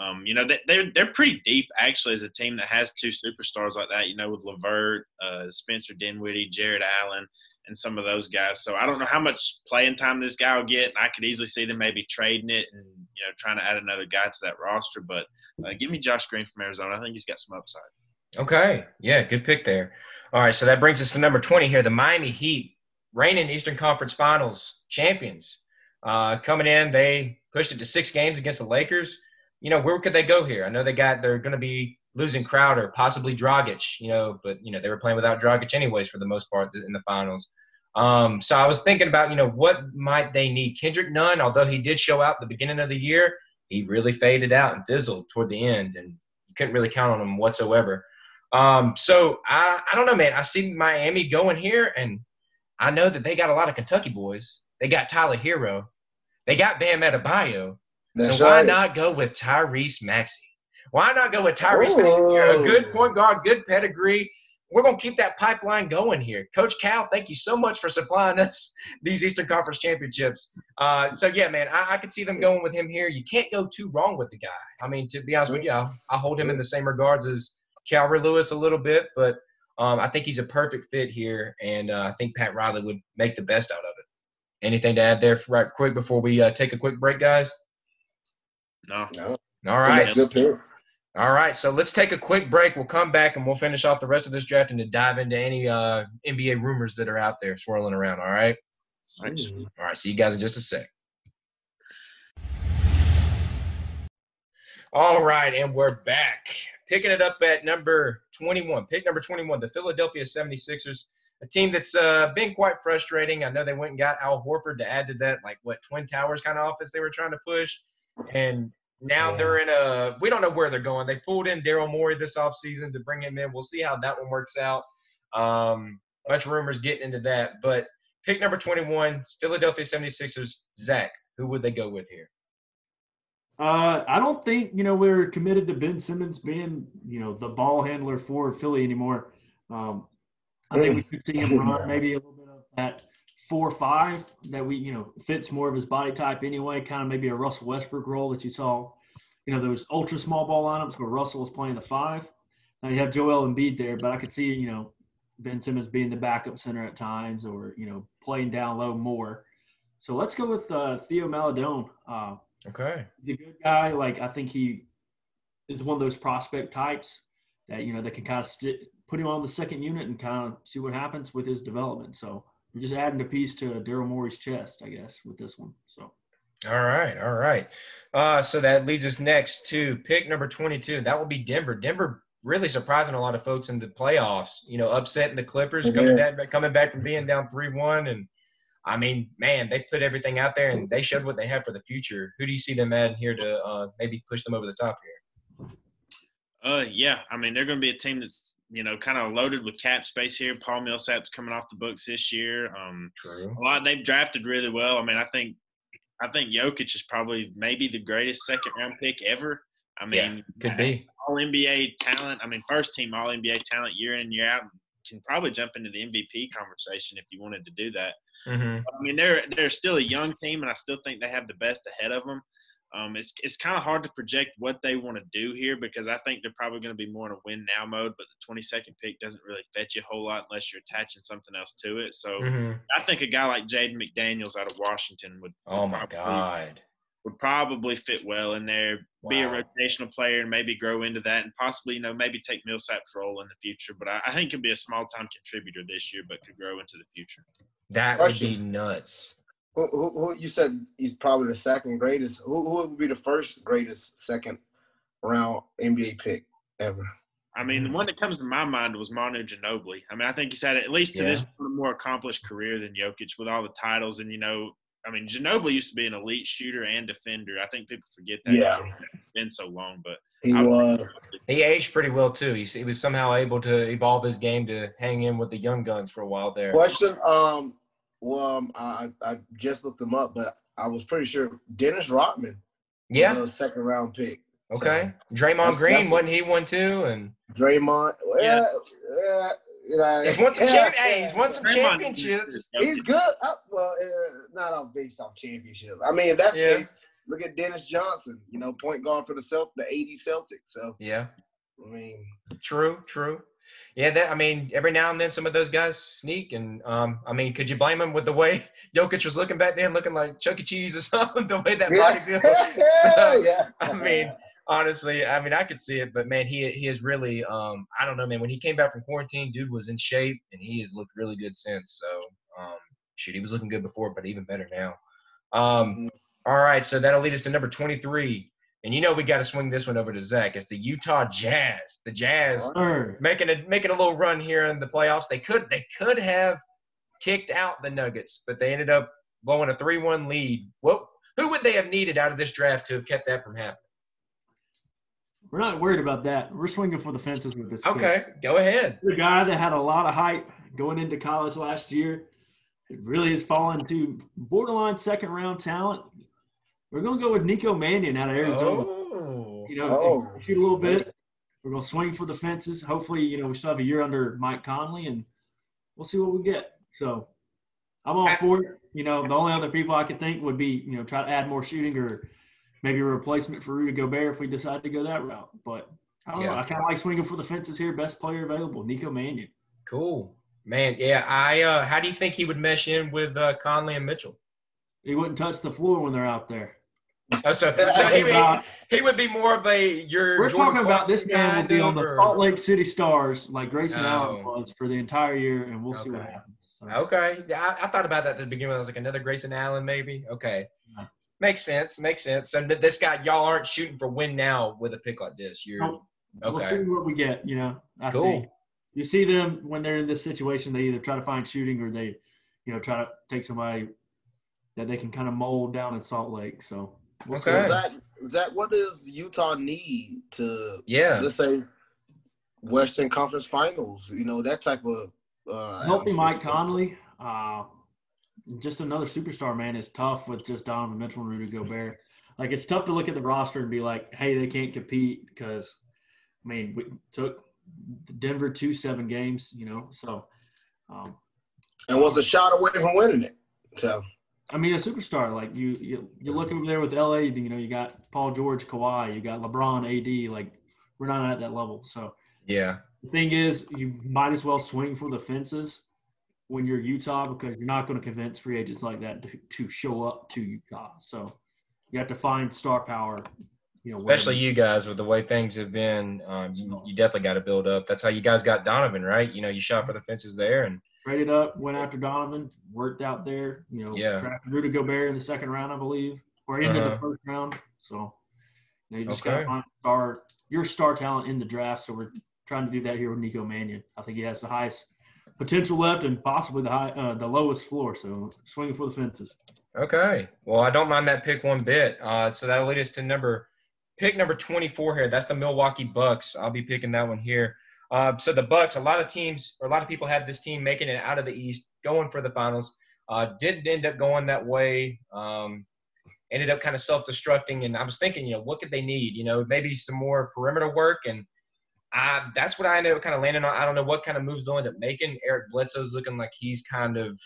Um, you know, they, they're they're pretty deep actually as a team that has two superstars like that. You know, with LeVert, uh, Spencer Dinwiddie, Jarrett Allen, and some of those guys. So I don't know how much playing time this guy will get. I could easily see them maybe trading it and you know trying to add another guy to that roster. But uh, give me Josh Green from Arizona. I think he's got some upside. Okay, yeah, good pick there. All right, so that brings us to number twenty here, the Miami Heat, reigning Eastern Conference Finals champions. Uh, coming in, they pushed it to six games against the Lakers. You know, where could they go here? I know they got they're going to be losing Crowder, possibly Dragic. You know, but you know they were playing without Dragic anyways for the most part in the finals. Um, so I was thinking about you know what might they need. Kendrick Nunn, although he did show out the beginning of the year, he really faded out and fizzled toward the end, and you couldn't really count on him whatsoever. Um, so I, I don't know, man. I see Miami going here, and I know that they got a lot of Kentucky boys. They got Tyler Herro. They got Bam Adebayo. That's so why right. not go with Tyrese Maxey? Why not go with Tyrese Maxey? A good point guard, good pedigree. We're going to keep that pipeline going here. Coach Cal, thank you so much for supplying us these Eastern Conference championships. Uh, so, yeah, man, I, I could see them going with him here. You can't go too wrong with the guy. I mean, to be honest with you, I, I hold him in the same regards as Calvary Lewis a little bit, but um, I think he's a perfect fit here, and uh, I think Pat Riley would make the best out of it. Anything to add there, right quick, before we uh, take a quick break, guys? No, No, All I think right. that's a good pick. All right, so let's take a quick break. We'll come back and we'll finish off the rest of this draft and to dive into any uh, NBA rumors that are out there swirling around. All right. Thanks. All right. See you guys in just a sec. All right, and we're back. Picking it up at number 21. Pick number 21, the Philadelphia 76ers, a team that's uh, been quite frustrating. I know they went and got Al Horford to add to that, like what, Twin Towers kind of offense they were trying to push. And now Yeah. they're in a, we don't know where they're going. They pulled in Daryl Morey this offseason to bring him in. We'll see how that one works out. Um, bunch of rumors getting into that. But pick number 21, Philadelphia 76ers, Zach, who would they go with here? Uh, I don't think you know we're committed to Ben Simmons being you know the ball handler for Philly anymore. Um, I think we could see him run maybe a little bit of that four five that we you know fits more of his body type anyway. Kind of maybe a Russell Westbrook role that you saw, you know, those ultra small ball lineups where Russell was playing the five. Now you have Joel Embiid there, but I could see you know Ben Simmons being the backup center at times, or you know playing down low more. So let's go with uh, Theo Maledon. Uh, Okay. he's a good guy. Like I think he is one of those prospect types that you know that can kind of st- put him on the second unit and kind of see what happens with his development. So we're just adding a piece to Daryl Morey's chest, I guess, with this one. So All right, all right. Uh, so that leads us next to pick number 22. That will be Denver. Denver really surprising a lot of folks in the playoffs. You know, upsetting the Clippers, It coming back, coming back from being down three-one, and I mean, man, they put everything out there and they showed what they have for the future. Who do you see them adding here to uh, maybe push them over the top here? Uh, yeah. I mean, they're going to be a team that's you know kind of loaded with cap space here. Paul Millsap's coming off the books this year. Um, True. a lot they've drafted really well. I mean, I think I think Jokic is probably maybe the greatest second round pick ever. I mean, Could be. all NBA talent. I mean, first team all NBA talent year in year out. Can probably jump into the MVP conversation if you wanted to do that. hmm I mean, they're they're still a young team, and I still think they have the best ahead of them. Um, it's it's kind of hard to project what they want to do here because I think they're probably going to be more in a win now mode. But the 22nd pick doesn't really fetch you a whole lot unless you're attaching something else to it. So hmm I think a guy like Jaden McDaniels out of Washington would Oh my probably- God. would probably fit well in there. Be a rotational player and maybe grow into that, and possibly you know maybe take Millsap's role in the future. But I, I think could be a small time contributor this year, but could grow into the future. That would be nuts. Who, who, who you said he's probably the second greatest? Who, who would be the first greatest second round NBA pick ever? I mean, the one that comes to my mind was Manu Ginobili. I mean, I think he's had at least to Yeah. this point a more accomplished career than Jokic with all the titles. And you know, I mean, Ginobili used to be an elite shooter and defender. I think people forget that. Yeah. it's been so long, but He I would was. He aged pretty well too. He, he was somehow able to evolve his game to hang in with the young guns for a while there. Question. Um. Well, um, I I just looked him up, but I was pretty sure Dennis Rodman Yeah. was a second round pick. So, Okay. Draymond That's- Green that's- wasn't he one too? And Draymond. Well, Yeah. yeah. you know, he's won some yeah, champ- hey, he's won some Draymond- championships. He's good. Uh, well, uh, not on based off championships. I mean, if that's Yeah. the case, look at Dennis Johnson. You know, point guard for the Celt, the '80 Celtics. So Yeah. I mean, True. True. Yeah. That I mean, every now and then some of those guys sneak, and um, I mean, could you blame him with the way Jokic was looking back then, looking like Chuck E. Cheese or something? The way that body yeah, built. So, yeah. I mean, honestly, I mean, I could see it, but man, he he is really, um, I don't know, man. When he came back from quarantine, dude was in shape, and he has looked really good since. So, um, shit, he was looking good before, but even better now. Um, all right, so that'll lead us to number twenty-three, and you know we got to swing this one over to Zach. It's the Utah Jazz. The Jazz making a making a little run here in the playoffs. They could they could have kicked out the Nuggets, but they ended up blowing a three-one lead. What? Who would they have needed out of this draft to have kept that from happening? We're not worried about that. We're swinging for the fences with this. Okay, go ahead. The guy that had a lot of hype going into college last year, it really has fallen to borderline second round talent. We're going to go with Nico Mannion out of Arizona. Oh, You know, Oh. shoot a little bit. We're going to swing for the fences. Hopefully, you know, we still have a year under Mike Conley, and we'll see what we get. So I'm all for it. You know, the only other people I could think would be, you know, try to add more shooting or maybe a replacement for Rudy Gobert if we decide to go that route. But I don't know. I kind of like swinging for the fences here. Best player available, Nico Mannion. cool, man. Yeah, I. Uh, how do you think he would mesh in with uh, Conley and Mitchell? He wouldn't touch the floor when they're out there. Oh, so, so he, About- he, he would be more of a your. We're Jordan talking about this Clarkson man will be on the Salt Lake City Stars like Grayson oh. Allen Oh. was for the entire year, and we'll see what happens. So, Okay, yeah, I, I thought about that at the beginning. I was like another Grayson Allen, maybe. Okay, Yeah. makes sense. Makes sense. So this guy, y'all aren't shooting for win now with a pick like this. You're Nope. We'll okay. see what we get. You know, I Cool. think you see them when they're in this situation. They either try to find shooting or they, you know, try to take somebody that they can kind of mold down in Salt Lake. So we'll see. Okay. Zach, Zach, what does Utah need to Yeah. let's say Western Conference Finals? You know that type of uh, Healthy. Mike Conley. Uh, just another superstar, man. It's tough with just Donovan Mitchell and Rudy Gobert. Like it's tough to look at the roster and be like, "Hey, they can't compete." Because, I mean, we took Denver two seven games, you know. So, um, and was a shot away from winning it. So I mean, a superstar. Like you, you, you look over there with LA. You know, you got Paul George, Kawhi. You got LeBron, AD. Like we're not at that level. So Yeah. the thing is, you might as well swing for the fences when you're Utah because you're not going to convince free agents like that to, to show up to Utah. So you have to find star power. You know, wherever- Especially you guys with the way things have been, um, you, you definitely got to build up. That's how you guys got Donovan, right? You know, you shot for the fences there, and traded up, went after Donovan, worked out there. You know, Yeah. drafted Rudy Gobert in the second round, I believe. or into Uh-huh. the first round. So you, know, you just Okay. gotta find star your star talent in the draft. So we're trying to do that here with Nico Mannion. I think he has the highest potential left and possibly the high, uh, the lowest floor. So swinging for the fences. Okay. Well, I don't mind that pick one bit. Uh, so that'll lead us to number pick number 24 here. That's the Milwaukee Bucks. I'll be picking that one here. Uh, so the Bucks, a lot of teams or a lot of people had this team making it out of the East, going for the finals. Uh, didn't end up going that way. Um, ended up kind of self-destructing. And I was thinking, you know, what could they need? You know, maybe some more perimeter work. And I, that's what I ended up kind of landing on. I don't know what kind of moves they'll end up making. Eric Bledsoe's looking like he's kind of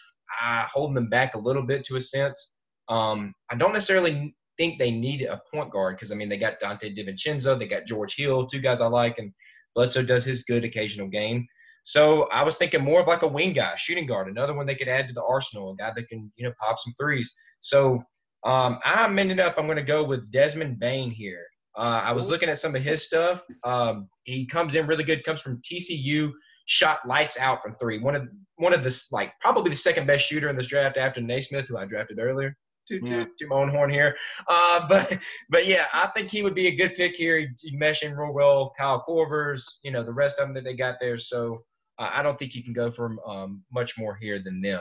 uh, holding them back a little bit to a sense. Um, I don't necessarily think they need a point guard because I mean they got Donte DiVincenzo, they got George Hill, two guys I like, and Bledsoe does his good occasional game. So I was thinking more of like a wing guy, shooting guard, another one they could add to the arsenal, a guy that can you know pop some threes. So um, I'm ended up I'm going to go with Desmond Bane here. Uh, I was looking at some of his stuff. Um, he comes in really good. Comes from TCU. Shot lights out from three. One of one of the like probably the second best shooter in this draft after Nesmith, who I drafted earlier. Toot, Yeah. toot, toot my own horn here. Uh, but but yeah, I think he would be a good pick here. You mesh in real well. Kyle Korvers, you know the rest of them that they got there. So uh, I don't think you can go for um, much more here than them.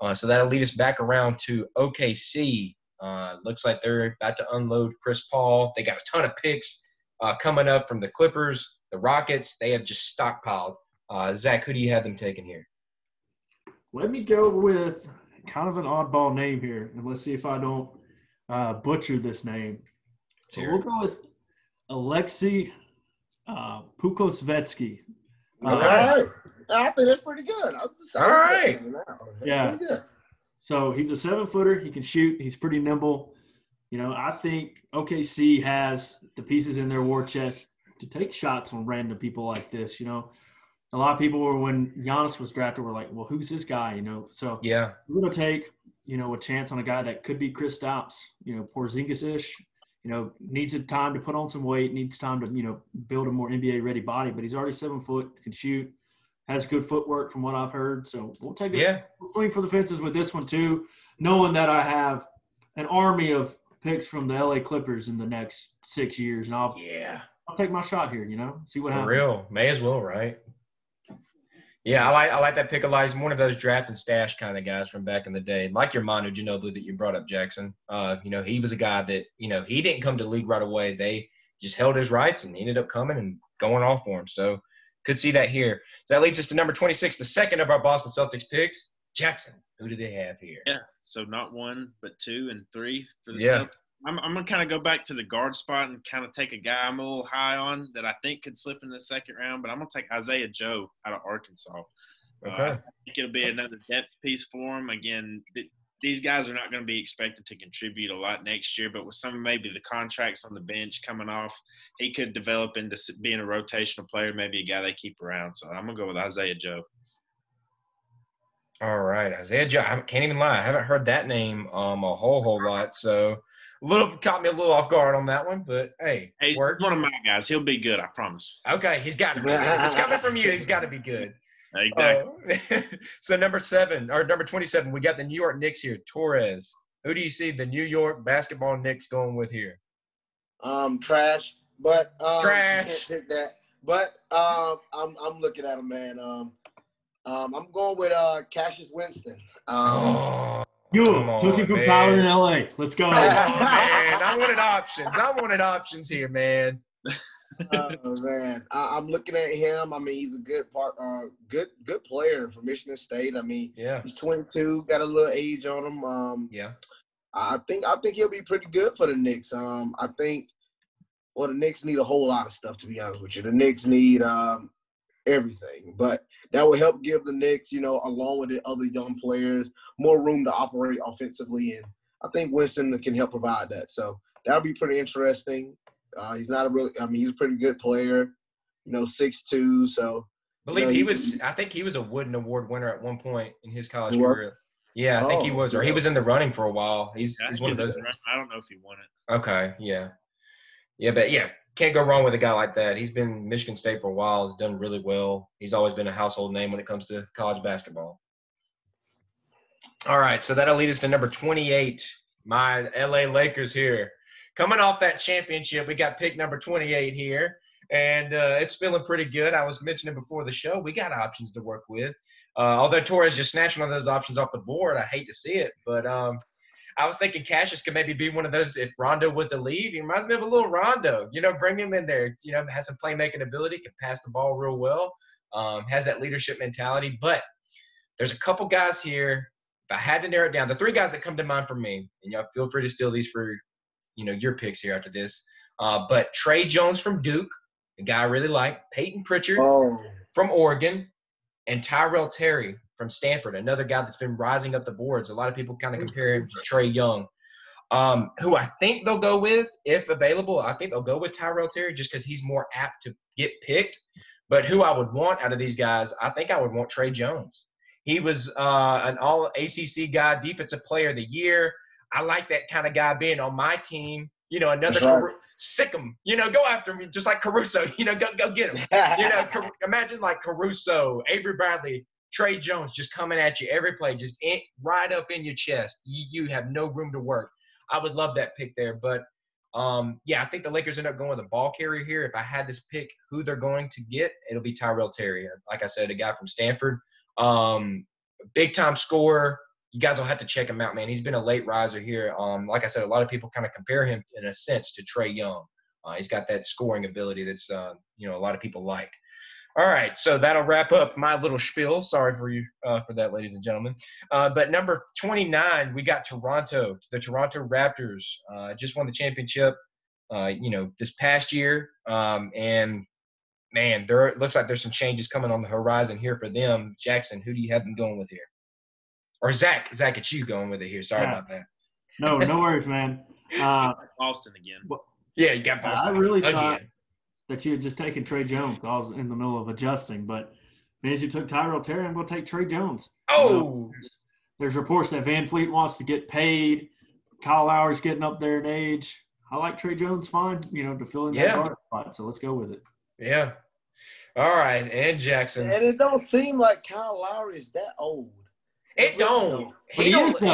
Uh, so that'll lead us back around to OKC. Uh, looks like they're about to unload Chris Paul. They got a ton of picks uh, coming up from the Clippers, the Rockets. They have just stockpiled. Uh, Zach, who do you have them taking here? Let me go with kind of an oddball name here, and let's see if I don't uh, butcher this name. So we'll go with Alexei uh, Pokusevski. All Okay. right. I think that's pretty good. I was just, All right. That's Yeah. So he's a seven footer. He can shoot. He's pretty nimble. You know, I think OKC has the pieces in their war chest to take shots on random people like this. You know, a lot of people were when Giannis was drafted were like, "Well, who's this guy?" You know, so Yeah. we're going to take you know a chance on a guy that could be Kristaps, You know, Porzingis ish. You know, needs a time to put on some weight. Needs time to you know build a more NBA ready body. But he's already seven foot. Can shoot. Has good footwork from what I've heard. So we'll take a Yeah. we'll swing for the fences with this one too, knowing that I have an army of picks from the LA Clippers in the next six years, and I'll Yeah. I'll take my shot here. You know, see what happens. For happens. real. May as well, right? Yeah, I like I like that pick. Elias, one of those draft and stash kind of guys from back in the day, like your Manu Ginobili that you brought up, Jackson. Uh, you know, he was a guy that you know he didn't come to the league right away. They just held his rights and he ended up coming and going off for him. So could see that here. So that leads us to number twenty six, the second of our Boston Celtics picks. Jackson, who do they have here? Yeah. So not one, but two and three for the Yeah. Celtics. I'm, I'm gonna kind of go back to the guard spot and kind of take a guy I'm a little high on that I think could slip in the second round, but I'm gonna take Isaiah Joe out of Arkansas. Uh, Okay. I think it'll be another depth piece for him. Again, th- these guys are not going to be expected to contribute a lot next year, but with some maybe the contracts on the bench coming off, he could develop into being a rotational player, maybe a guy they keep around. So I'm gonna go with Isaiah Joe. All right, Isaiah Joe. I can't even lie. I haven't heard that name um a whole whole lot. So little caught me a little off guard on that one, but hey, Hey, works. one of my guys. He'll be good, I promise. Okay, he's got to be. Good. If it's coming from you. He's got to be good. Exactly. Uh, so number seven or number twenty-seven, we got the New York Knicks here. Torres. Who do you see the New York basketball Knicks going with here? Um, trash, but um, Trash. You can't pick that. But um, I'm I'm looking at him, man. Um, um, I'm going with uh Cassius Winston. Um, Oh, You Come took on, him from man. Tyler in LA. Let's go. oh, man, I wanted options. I wanted options here, man. oh man, I, I'm looking at him. I mean, he's a good part, uh, good good player for Michigan State. I mean, Yeah, he's 22, got a little age on him. Um, yeah. I think I think he'll be pretty good for the Knicks. Um, I think well the Knicks need a whole lot of stuff to be honest with you. The Knicks need um everything, but that will help give the Knicks, you know, along with the other young players, more room to operate offensively, and I think Winston can help provide that. So that'll be pretty interesting. Uh, he's not a really, I mean, he's a pretty good player, you know, six two. So believe No, he he- was. I think he was a Wooden Award winner at one point in his college career. Yeah, I think he Oh, was, or he was in the running for a while. He's Yeah, he's one of those. I don't know if he won it. Okay, yeah, yeah, but yeah, can't go wrong with a guy like that. He's been Michigan State for a while. He's done really well. He's always been a household name when it comes to college basketball. All right, so that'll lead us to number twenty-eight. my LA Lakers here. Coming off that championship, we got pick number 28 here, and uh, it's feeling pretty good. I was mentioning before the show, we got options to work with. Uh, although Torres just snatched one of those options off the board, I hate to see it, but um, I was thinking Cassius could maybe be one of those. If Rondo was to leave, he reminds me of a little Rondo. You know, bring him in there. You know, has some playmaking ability, can pass the ball real well, um, has that leadership mentality. But there's a couple guys here. If I had to narrow it down, the three guys that come to mind for me, and y'all feel free to steal these for, you know, your picks here after this. Uh, but Tre Jones from Duke, a guy I really like. Payton Pritchard Oh, from Oregon, and Tyrell Terry from Stanford, another guy that's been rising up the boards. A lot of people kind of compare him to Trae Young, um, who I think they'll go with if available. I think they'll go with Tyrell Terry just because he's more apt to get picked. But who I would want out of these guys, I think I would want Tre Jones. He was uh, an all ACC guy, defensive player of the year. I like that kind of guy being on my team. You know, another right. Caru- sick him. You know, go after him just like Caruso. You know, go go get him you know, Car- imagine like Caruso, Avery Bradley, Tre Jones just coming at you every play, just in, right up in your chest. You, you have no room to work. I would love that pick there, but um, yeah, I think the Lakers end up going with a ball carrier here. If I had to pick who they're going to get, it'll be Tyrell Terry. Like I said, a guy from Stanford, um, big time scorer. You guys will have to check him out, man. He's been a late riser here. Um, like I said, a lot of people kind of compare him in a sense to Trae Young. Uh, he's got that scoring ability that's uh, you know a lot of people like. All right, so that'll wrap up my little spiel. Sorry for you uh, for that, ladies and gentlemen. Uh, but number 29, we got Toronto. The Toronto Raptors uh, just won the championship, uh, you know, this past year. Um, and man, there it looks like there's some changes coming on the horizon here for them. Jackson, who do you have them going with here? Or Zach? Zach, it's you going with it here. Sorry Yeah. about that. No, no worries, man. Uh, Austin again. Yeah, you got Boston. I really again. thought that you had just taken Tre Jones. I was in the middle of adjusting, but man, as you took Tyrell Terry, I'm going to take Tre Jones. Oh, There's, there's reports that VanVleet wants to get paid. Kyle Lowry's getting up there in age. I like Tre Jones fine, you know, to fill in Yeah. that guard spot. So let's go with it. yeah. All right, and Jackson. and it don't seem like Kyle Lowry is that old. It don't. But He he don't. is, He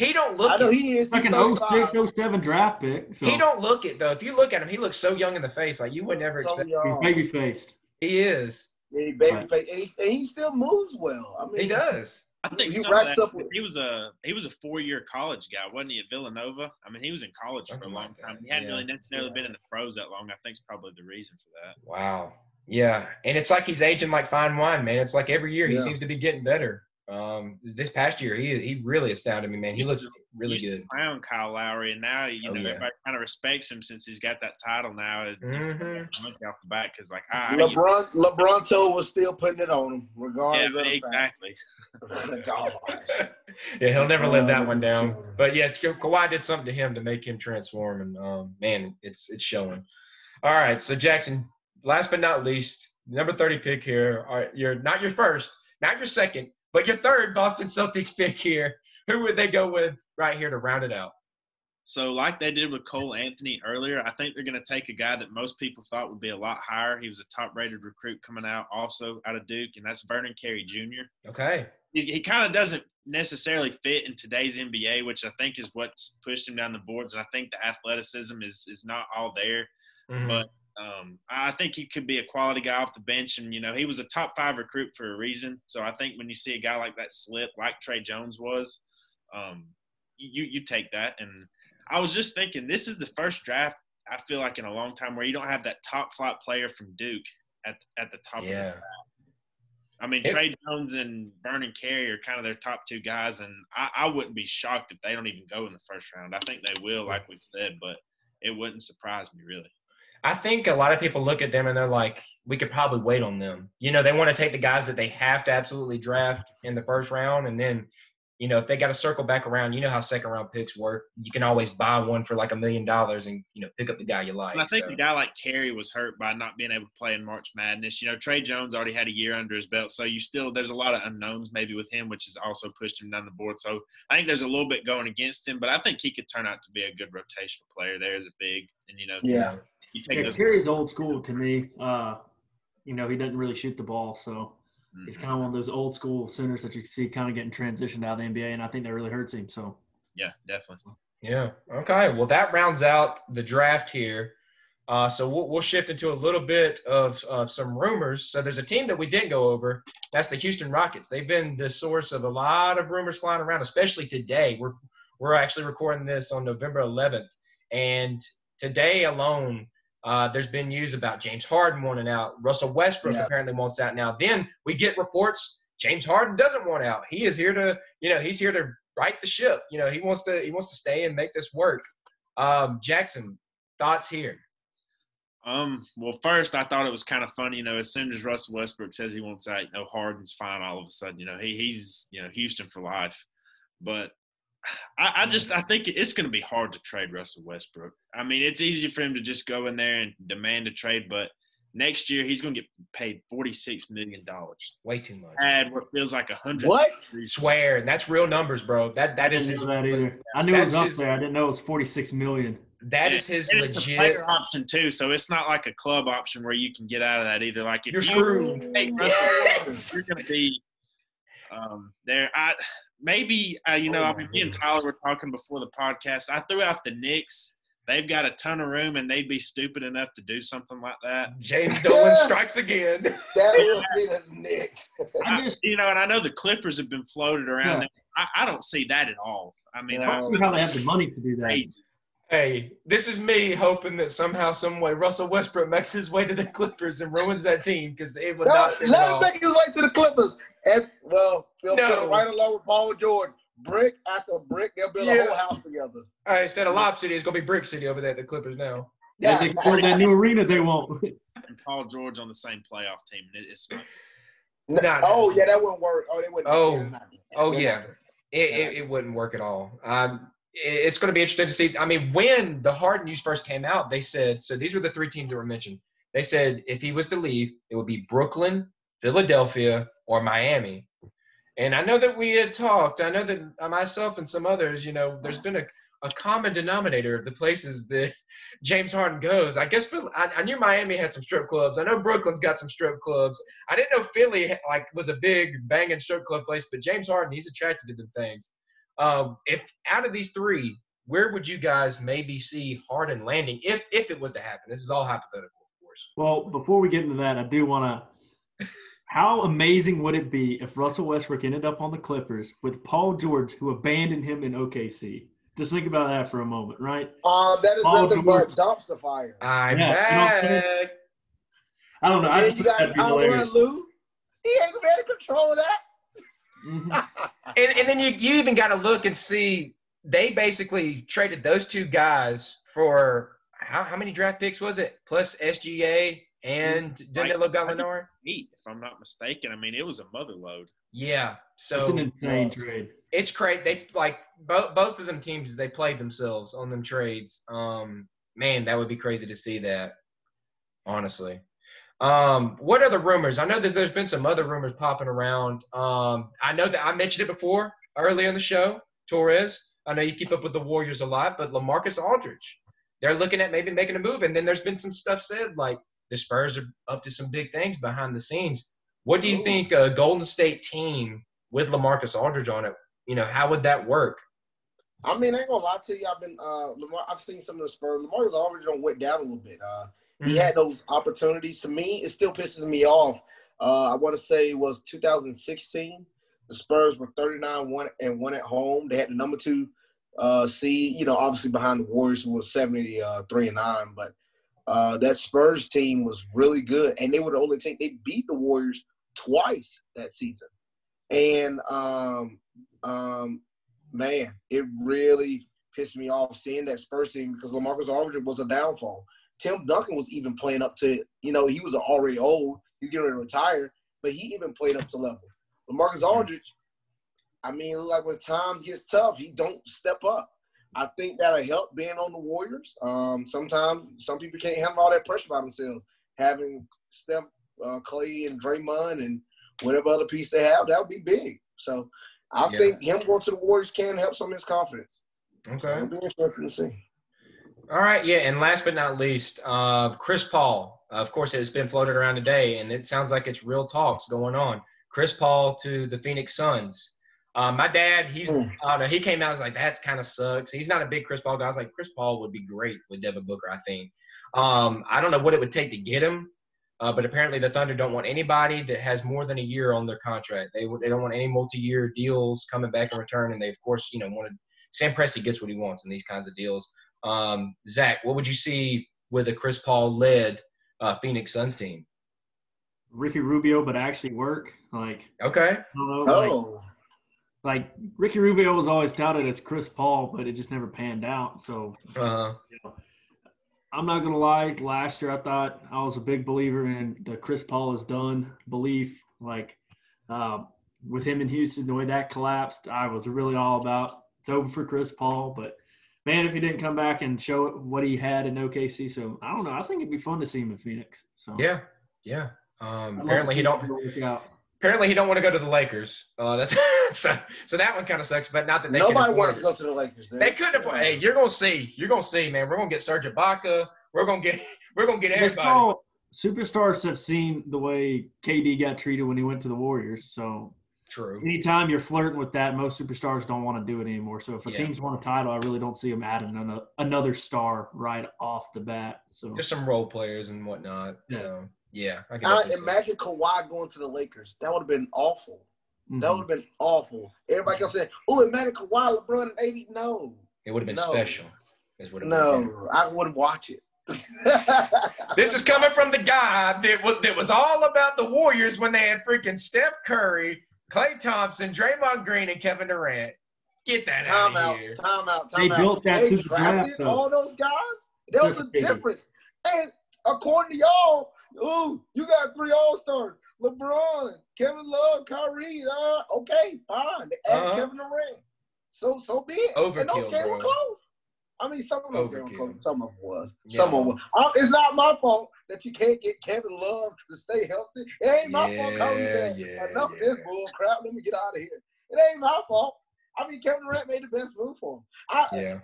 though. don't, he don't I look know it. he is. Like an 35. 06, 07 draft pick. So He don't look it though. If you look at him, he looks so young in the face. Like you would never So expect. he's young. baby faced. He is. Yeah, he baby Right. face, and he, and he still moves well. I mean, He does. I think He some of racks that- up with- he was a he was a four year college guy, wasn't he? At Villanova. I mean, he was in college for a long like time. He hadn't yeah. really necessarily Yeah. been in the pros that long. I think is probably the reason for that. Wow. Yeah, and it's like he's aging like fine wine, man. It's like every year he Yeah. seems to be getting better. Um, this past year, he he really astounded me, man. He Used looked really used to good. Clown Kyle Lowry, and now you Oh, know yeah. everybody kind of respects him since he's got that title now. It's Mhm. monkey off the back because like I, I LeBron LeBronto was still putting it on him, regardless yeah, of exactly. Yeah, he'll never let that one down. But yeah, Ka- Kawhi did something to him to make him transform, and um, man, it's it's showing. All right, so Jackson, last but not least, number thirty pick here. All right, you're not your first, not your second, but your third Boston Celtics pick here. Who would they go with right here to round it out? So, like they did with Cole Anthony earlier, I think they're going to take a guy that most people thought would be a lot higher. He was a top-rated recruit coming out, also out of Duke, and that's Vernon Carey Jr. Okay. He, he kind of doesn't necessarily fit in today's NBA, which I think is what's pushed him down the boards. And I think the athleticism is is not all there. Mhm. But um, I think he could be a quality guy off the bench, and you know he was a top five recruit for a reason. So I think when you see a guy like that slip, like Tre Jones was, um, you you take that. And I was just thinking, this is the first draft I feel like in a long time where you don't have that top flight player from Duke at at the top. Of the yeah. I mean, It- Tre Jones and Vernon Carey are kind of their top two guys, and I, I wouldn't be shocked if they don't even go in the first round. I think they will, like we've said, but it wouldn't surprise me really. I think a lot of people look at them and they're like, we could probably wait on them. You know, they want to take the guys that they have to absolutely draft in the first round. And then, you know, if they got to circle back around, you know how second round picks work. You can always buy one for like a million dollars and, you know, pick up the guy you like. And I think so. a guy like Carey was hurt by not being able to play in March Madness. You know, Tre Jones already had a year under his belt, so you still there's a lot of unknowns maybe with him, which has also pushed him down the board. So I think there's a little bit going against him, but I think he could turn out to be a good rotational player. There as a big, and you know, Yeah. You take Yeah. Terry's old school to me. Uh, you know, he doesn't really shoot the ball, so he's Mhm. kind of one of those old school centers that you see kind of getting transitioned out of the NBA, and I think that really hurts him. So Yeah, definitely. Yeah. Okay. Well, that rounds out the draft here. Uh, so we'll, we'll shift into a little bit of, of some rumors. So there's a team that we didn't go over. That's the Houston Rockets. They've been the source of a lot of rumors flying around, especially today. We're we're actually recording this on November 11th, and today alone, uh, there's been news about James Harden wanting out. Russell Westbrook Yeah. apparently wants out now. Then we get reports James Harden doesn't want out. He is here to, you know, he's here to right the ship. You know, he wants to he wants to stay and make this work. Um, Jackson, thoughts here? Um, well, first I thought it was kind of funny, you know, as soon as Russell Westbrook says he wants out, you know, Harden's fine all of a sudden, you know, he he's you know Houston for life. But I, I just I think it's going to be hard to trade Russell Westbrook. I mean, it's easy for him to just go in there and demand a trade, but next year he's going to get paid forty six million dollars. Way too much. Add what feels like a hundred. What? Swear, and that's real numbers, bro. That that I is didn't his, that either. I knew it was up his- there. I didn't know it was 46 million. that is his And it's a legit. player option too, so it's not like a club option where you can get out of that either. Like if You're you screwed. take Russell Westbrook, you're going to be um, there. I maybe uh, you know, Oh I mean, me and. Tyler were talking before the podcast. I threw out the Knicks. They've got a ton of room, and they'd be stupid enough to do something like that. James Dolan strikes again. That was me, the Nick. I just You know, and I know the Clippers have been floated around. Yeah. I, I don't see that at all. I mean, No. I don't see how they have the money to do that. crazy. Hey, this is me hoping that somehow, some way, Russell Westbrook makes his way to the Clippers and ruins that team because it would No, not fit at let him make his way to the Clippers. And well, they'll No. put it right along with Paul George. Brick after brick, they'll build a whole house together. All right, instead of Lob City, it's gonna be Brick City over there at the Clippers now. Yeah, they can that new arena they want. And Paul George on the same playoff team. and it- It's not N- Nah, oh nah. yeah, that wouldn't work. Oh, they wouldn't. Oh. they're Oh yeah, it, it, it wouldn't work at all. Um, it- it's going to be interesting to see. I mean, when the Harden news first came out, they said so. These were the three teams that were mentioned. They said if he was to leave, it would be Brooklyn, Philadelphia, or Miami. And I know that we had talked. I know that myself and some others, you know, there's been a, a common denominator of the places that James Harden goes. I guess I, I knew Miami had some strip clubs. I know Brooklyn's got some strip clubs. I didn't know Philly like was a big banging strip club place, but James Harden, he's attracted to them things. Um, if out of these three, where would you guys maybe see Harden landing if if it was to happen? This is all hypothetical, of course. Well, before we get into that, I do want to. How amazing would it be if Russell Westbrook ended up on the Clippers with Paul George, who abandoned him in OKC? Just think about that for a moment, right? Um, that is Paul nothing but George. dumpster fire. I'm Yeah, you know I'm saying? back. I don't know. I And just you got that'd be Tyler hilarious. Lou. He ain't gonna be able to control that. Mhm. And, and then you, you even got to look and see they basically traded those two guys for how, how many draft picks was it? Plus SGA and Danilo Gallinari? eight, if I'm not mistaken. I mean, it was a mother load. Yeah. So it's an insane Yes. trade. it's great. They like both both of them teams. They played themselves on them trades. Um, man, that would be crazy to see that. Honestly, um, what other rumors? I know there's there's been some other rumors popping around. Um, I know that I mentioned it before earlier in the show. Torres. I know you keep up with the Warriors a lot, but LaMarcus Aldridge. They're looking at maybe making a move, and then there's been some stuff said like the Spurs are up to some big things behind the scenes. What do you Ooh. think a Golden State team with LaMarcus Aldridge on it you know, how would that work? I mean, I ain't gonna lie to you. I've been uh, Lamar. I've seen some of the Spurs. Lamar's already done went down a little bit. Uh, he had those opportunities. To me, it still pisses me off. Uh, I want to say it was 2016. The Spurs were 39 one and one at home. They had the number two uh, seed. You know, obviously behind the Warriors, who was 73 and nine. But uh, that Spurs team was really good, and they were the only team. They beat the Warriors twice that season. And um, um, man, it really pissed me off seeing that Spurs team because LaMarcus Aldridge was a downfall. Tim Duncan was even playing up to, you know, he was already old. He's getting ready to retire, but he even played up to level. LaMarcus Aldridge, I mean, like when times gets tough, he don't step up. I think that'll help being on the Warriors. Um, sometimes some people can't handle all that pressure by themselves. Having Steph, uh, Clay, and Draymond, and whatever other piece they have, that would be big. So I Yeah. think him going to the Warriors can help some of his confidence. So Okay. it'll be interesting to see. All right, yeah, and last but not least, uh, Chris Paul. Of course, it's been floated around today, and it sounds like it's real talks going on. Chris Paul to the Phoenix Suns. Um, my dad, he's Mm. Don't know, he came out and was like, that kind of sucks. He's not a big Chris Paul guy. I was like, Chris Paul would be great with Devin Booker, I think. Um, I don't know what it would take to get him, uh, but apparently the Thunder don't want anybody that has more than a year on their contract. They they don't want any multi-year deals coming back in return, and they of course you know wanted Sam Presti gets what he wants in these kinds of deals. Um, Zach, what would you see with a Chris Paul led uh, Phoenix Suns team? Ricky Rubio, but actually work. Like Okay. I don't know. Like, Oh, like Ricky Rubio was always touted as Chris Paul, but it just never panned out. So Uh, I'm not gonna lie. Last year, I thought I was a big believer in the Chris Paul is done belief. Like um, with him in Houston, the way that collapsed, I was really all about it's over for Chris Paul. But man, if he didn't come back and show what he had in OKC, so I don't know. I think it'd be fun to see him in Phoenix. So yeah, yeah. Um, I'd love to apparently he don't. him work out. Apparently he don't want to go to the Lakers. Uh, that's so, so that one kind of sucks. But not that they nobody wants to go to the Lakers. dude. They couldn't afford. Hey, you're gonna see. You're gonna see, man. We're gonna get Serge Ibaka. We're gonna get. We're gonna get everybody. go. Superstars have seen the way KD got treated when he went to the Warriors. So True. anytime you're flirting with that, most superstars don't want to do it anymore. So if a Yeah. team's won a title, I really don't see them adding another, another star right off the bat. So Just some role players and whatnot. Yeah. So yeah, I can I, definitely see imagine Kawhi going to the Lakers. That would have been awful. mhm. That would have been awful. Everybody can say, "Oh, imagine Kawhi, LeBron, and AD." No, It would have been No. special. Is what it would've been. no, I wouldn't watch it. This is coming from the guy that was that was all about the Warriors when they had freaking Steph Curry, Klay Thompson, Draymond Green, and Kevin Durant. Get that time out out, of here. time out, They time out. built that they through the draft, drafted all those guys. There was a Except for KD. difference. And according to y'all, ooh, you got three All Stars: LeBron, Kevin Love, Kyrie. Uh, okay, fine. They added Uh-huh. Kevin Durant. So so be it. and those Overkill, games were close. I mean, some of those games were close. Some of them was. Yeah. Some of them. Was. Uh, It's not my fault that you can't get Kevin Love to stay healthy. It ain't my fault. Kyrie Yeah, said, yeah, enough of this bull crap. Let me get out of here. It ain't my fault. I mean, Kevin Durant made the best move for him. I, Yeah.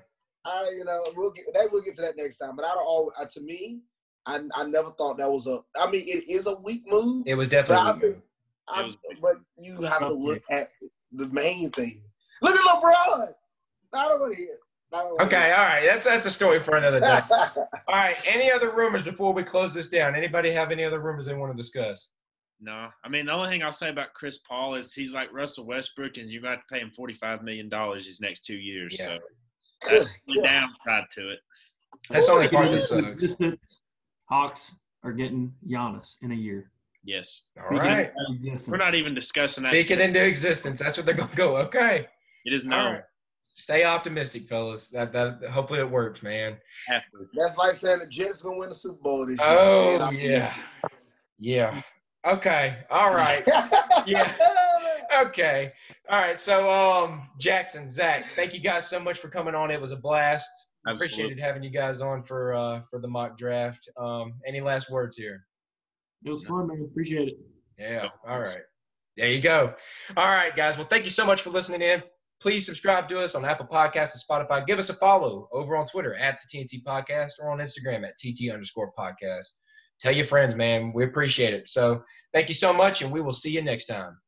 I, you know, we'll get that. We'll get to that next time. But I don't. Always, uh, to me, I, I never thought that was a. I mean, it is a weak move. It was definitely But I a good move. I, was weak. but you have to look at the main thing. Look at LeBron. I don't want to hear. I don't wanna Okay, all right. That's that's a story for another day. All right. Any other rumors before we close this down? Anybody have any other rumors they want to discuss? No, I mean the only thing I'll say about Chris Paul is he's like Russell Westbrook, and you got to pay him forty five million dollars these next two years. Yeah. So Good that's the downside to it. That's the only Speaking part of that this sucks. Hawks are getting Giannis in a year. Yes, All Speaking right. we're not even discussing that. Speak it into existence. That's what they're gonna go. Okay. It is All known. Right. Stay optimistic, fellas. That that hopefully it works, man. Have. That's like saying the Jets gonna win the Super Bowl this year. Oh yeah. Yeah. Okay. All right. Yeah. Okay. All right. So, um, Jackson, Zack, thank you guys so much for coming on. It was a blast. Absolutely. Appreciated having you guys on for uh for the mock draft. Um, any last words here? It was fun, man. Appreciate it. Yeah. All right. There you go. All right, guys. Well, thank you so much for listening in. Please subscribe to us on Apple Podcasts and Spotify. Give us a follow over on Twitter at the T&T Podcast or on Instagram at TT underscore podcast. Tell your friends, man. We appreciate it. So thank you so much, and we will see you next time.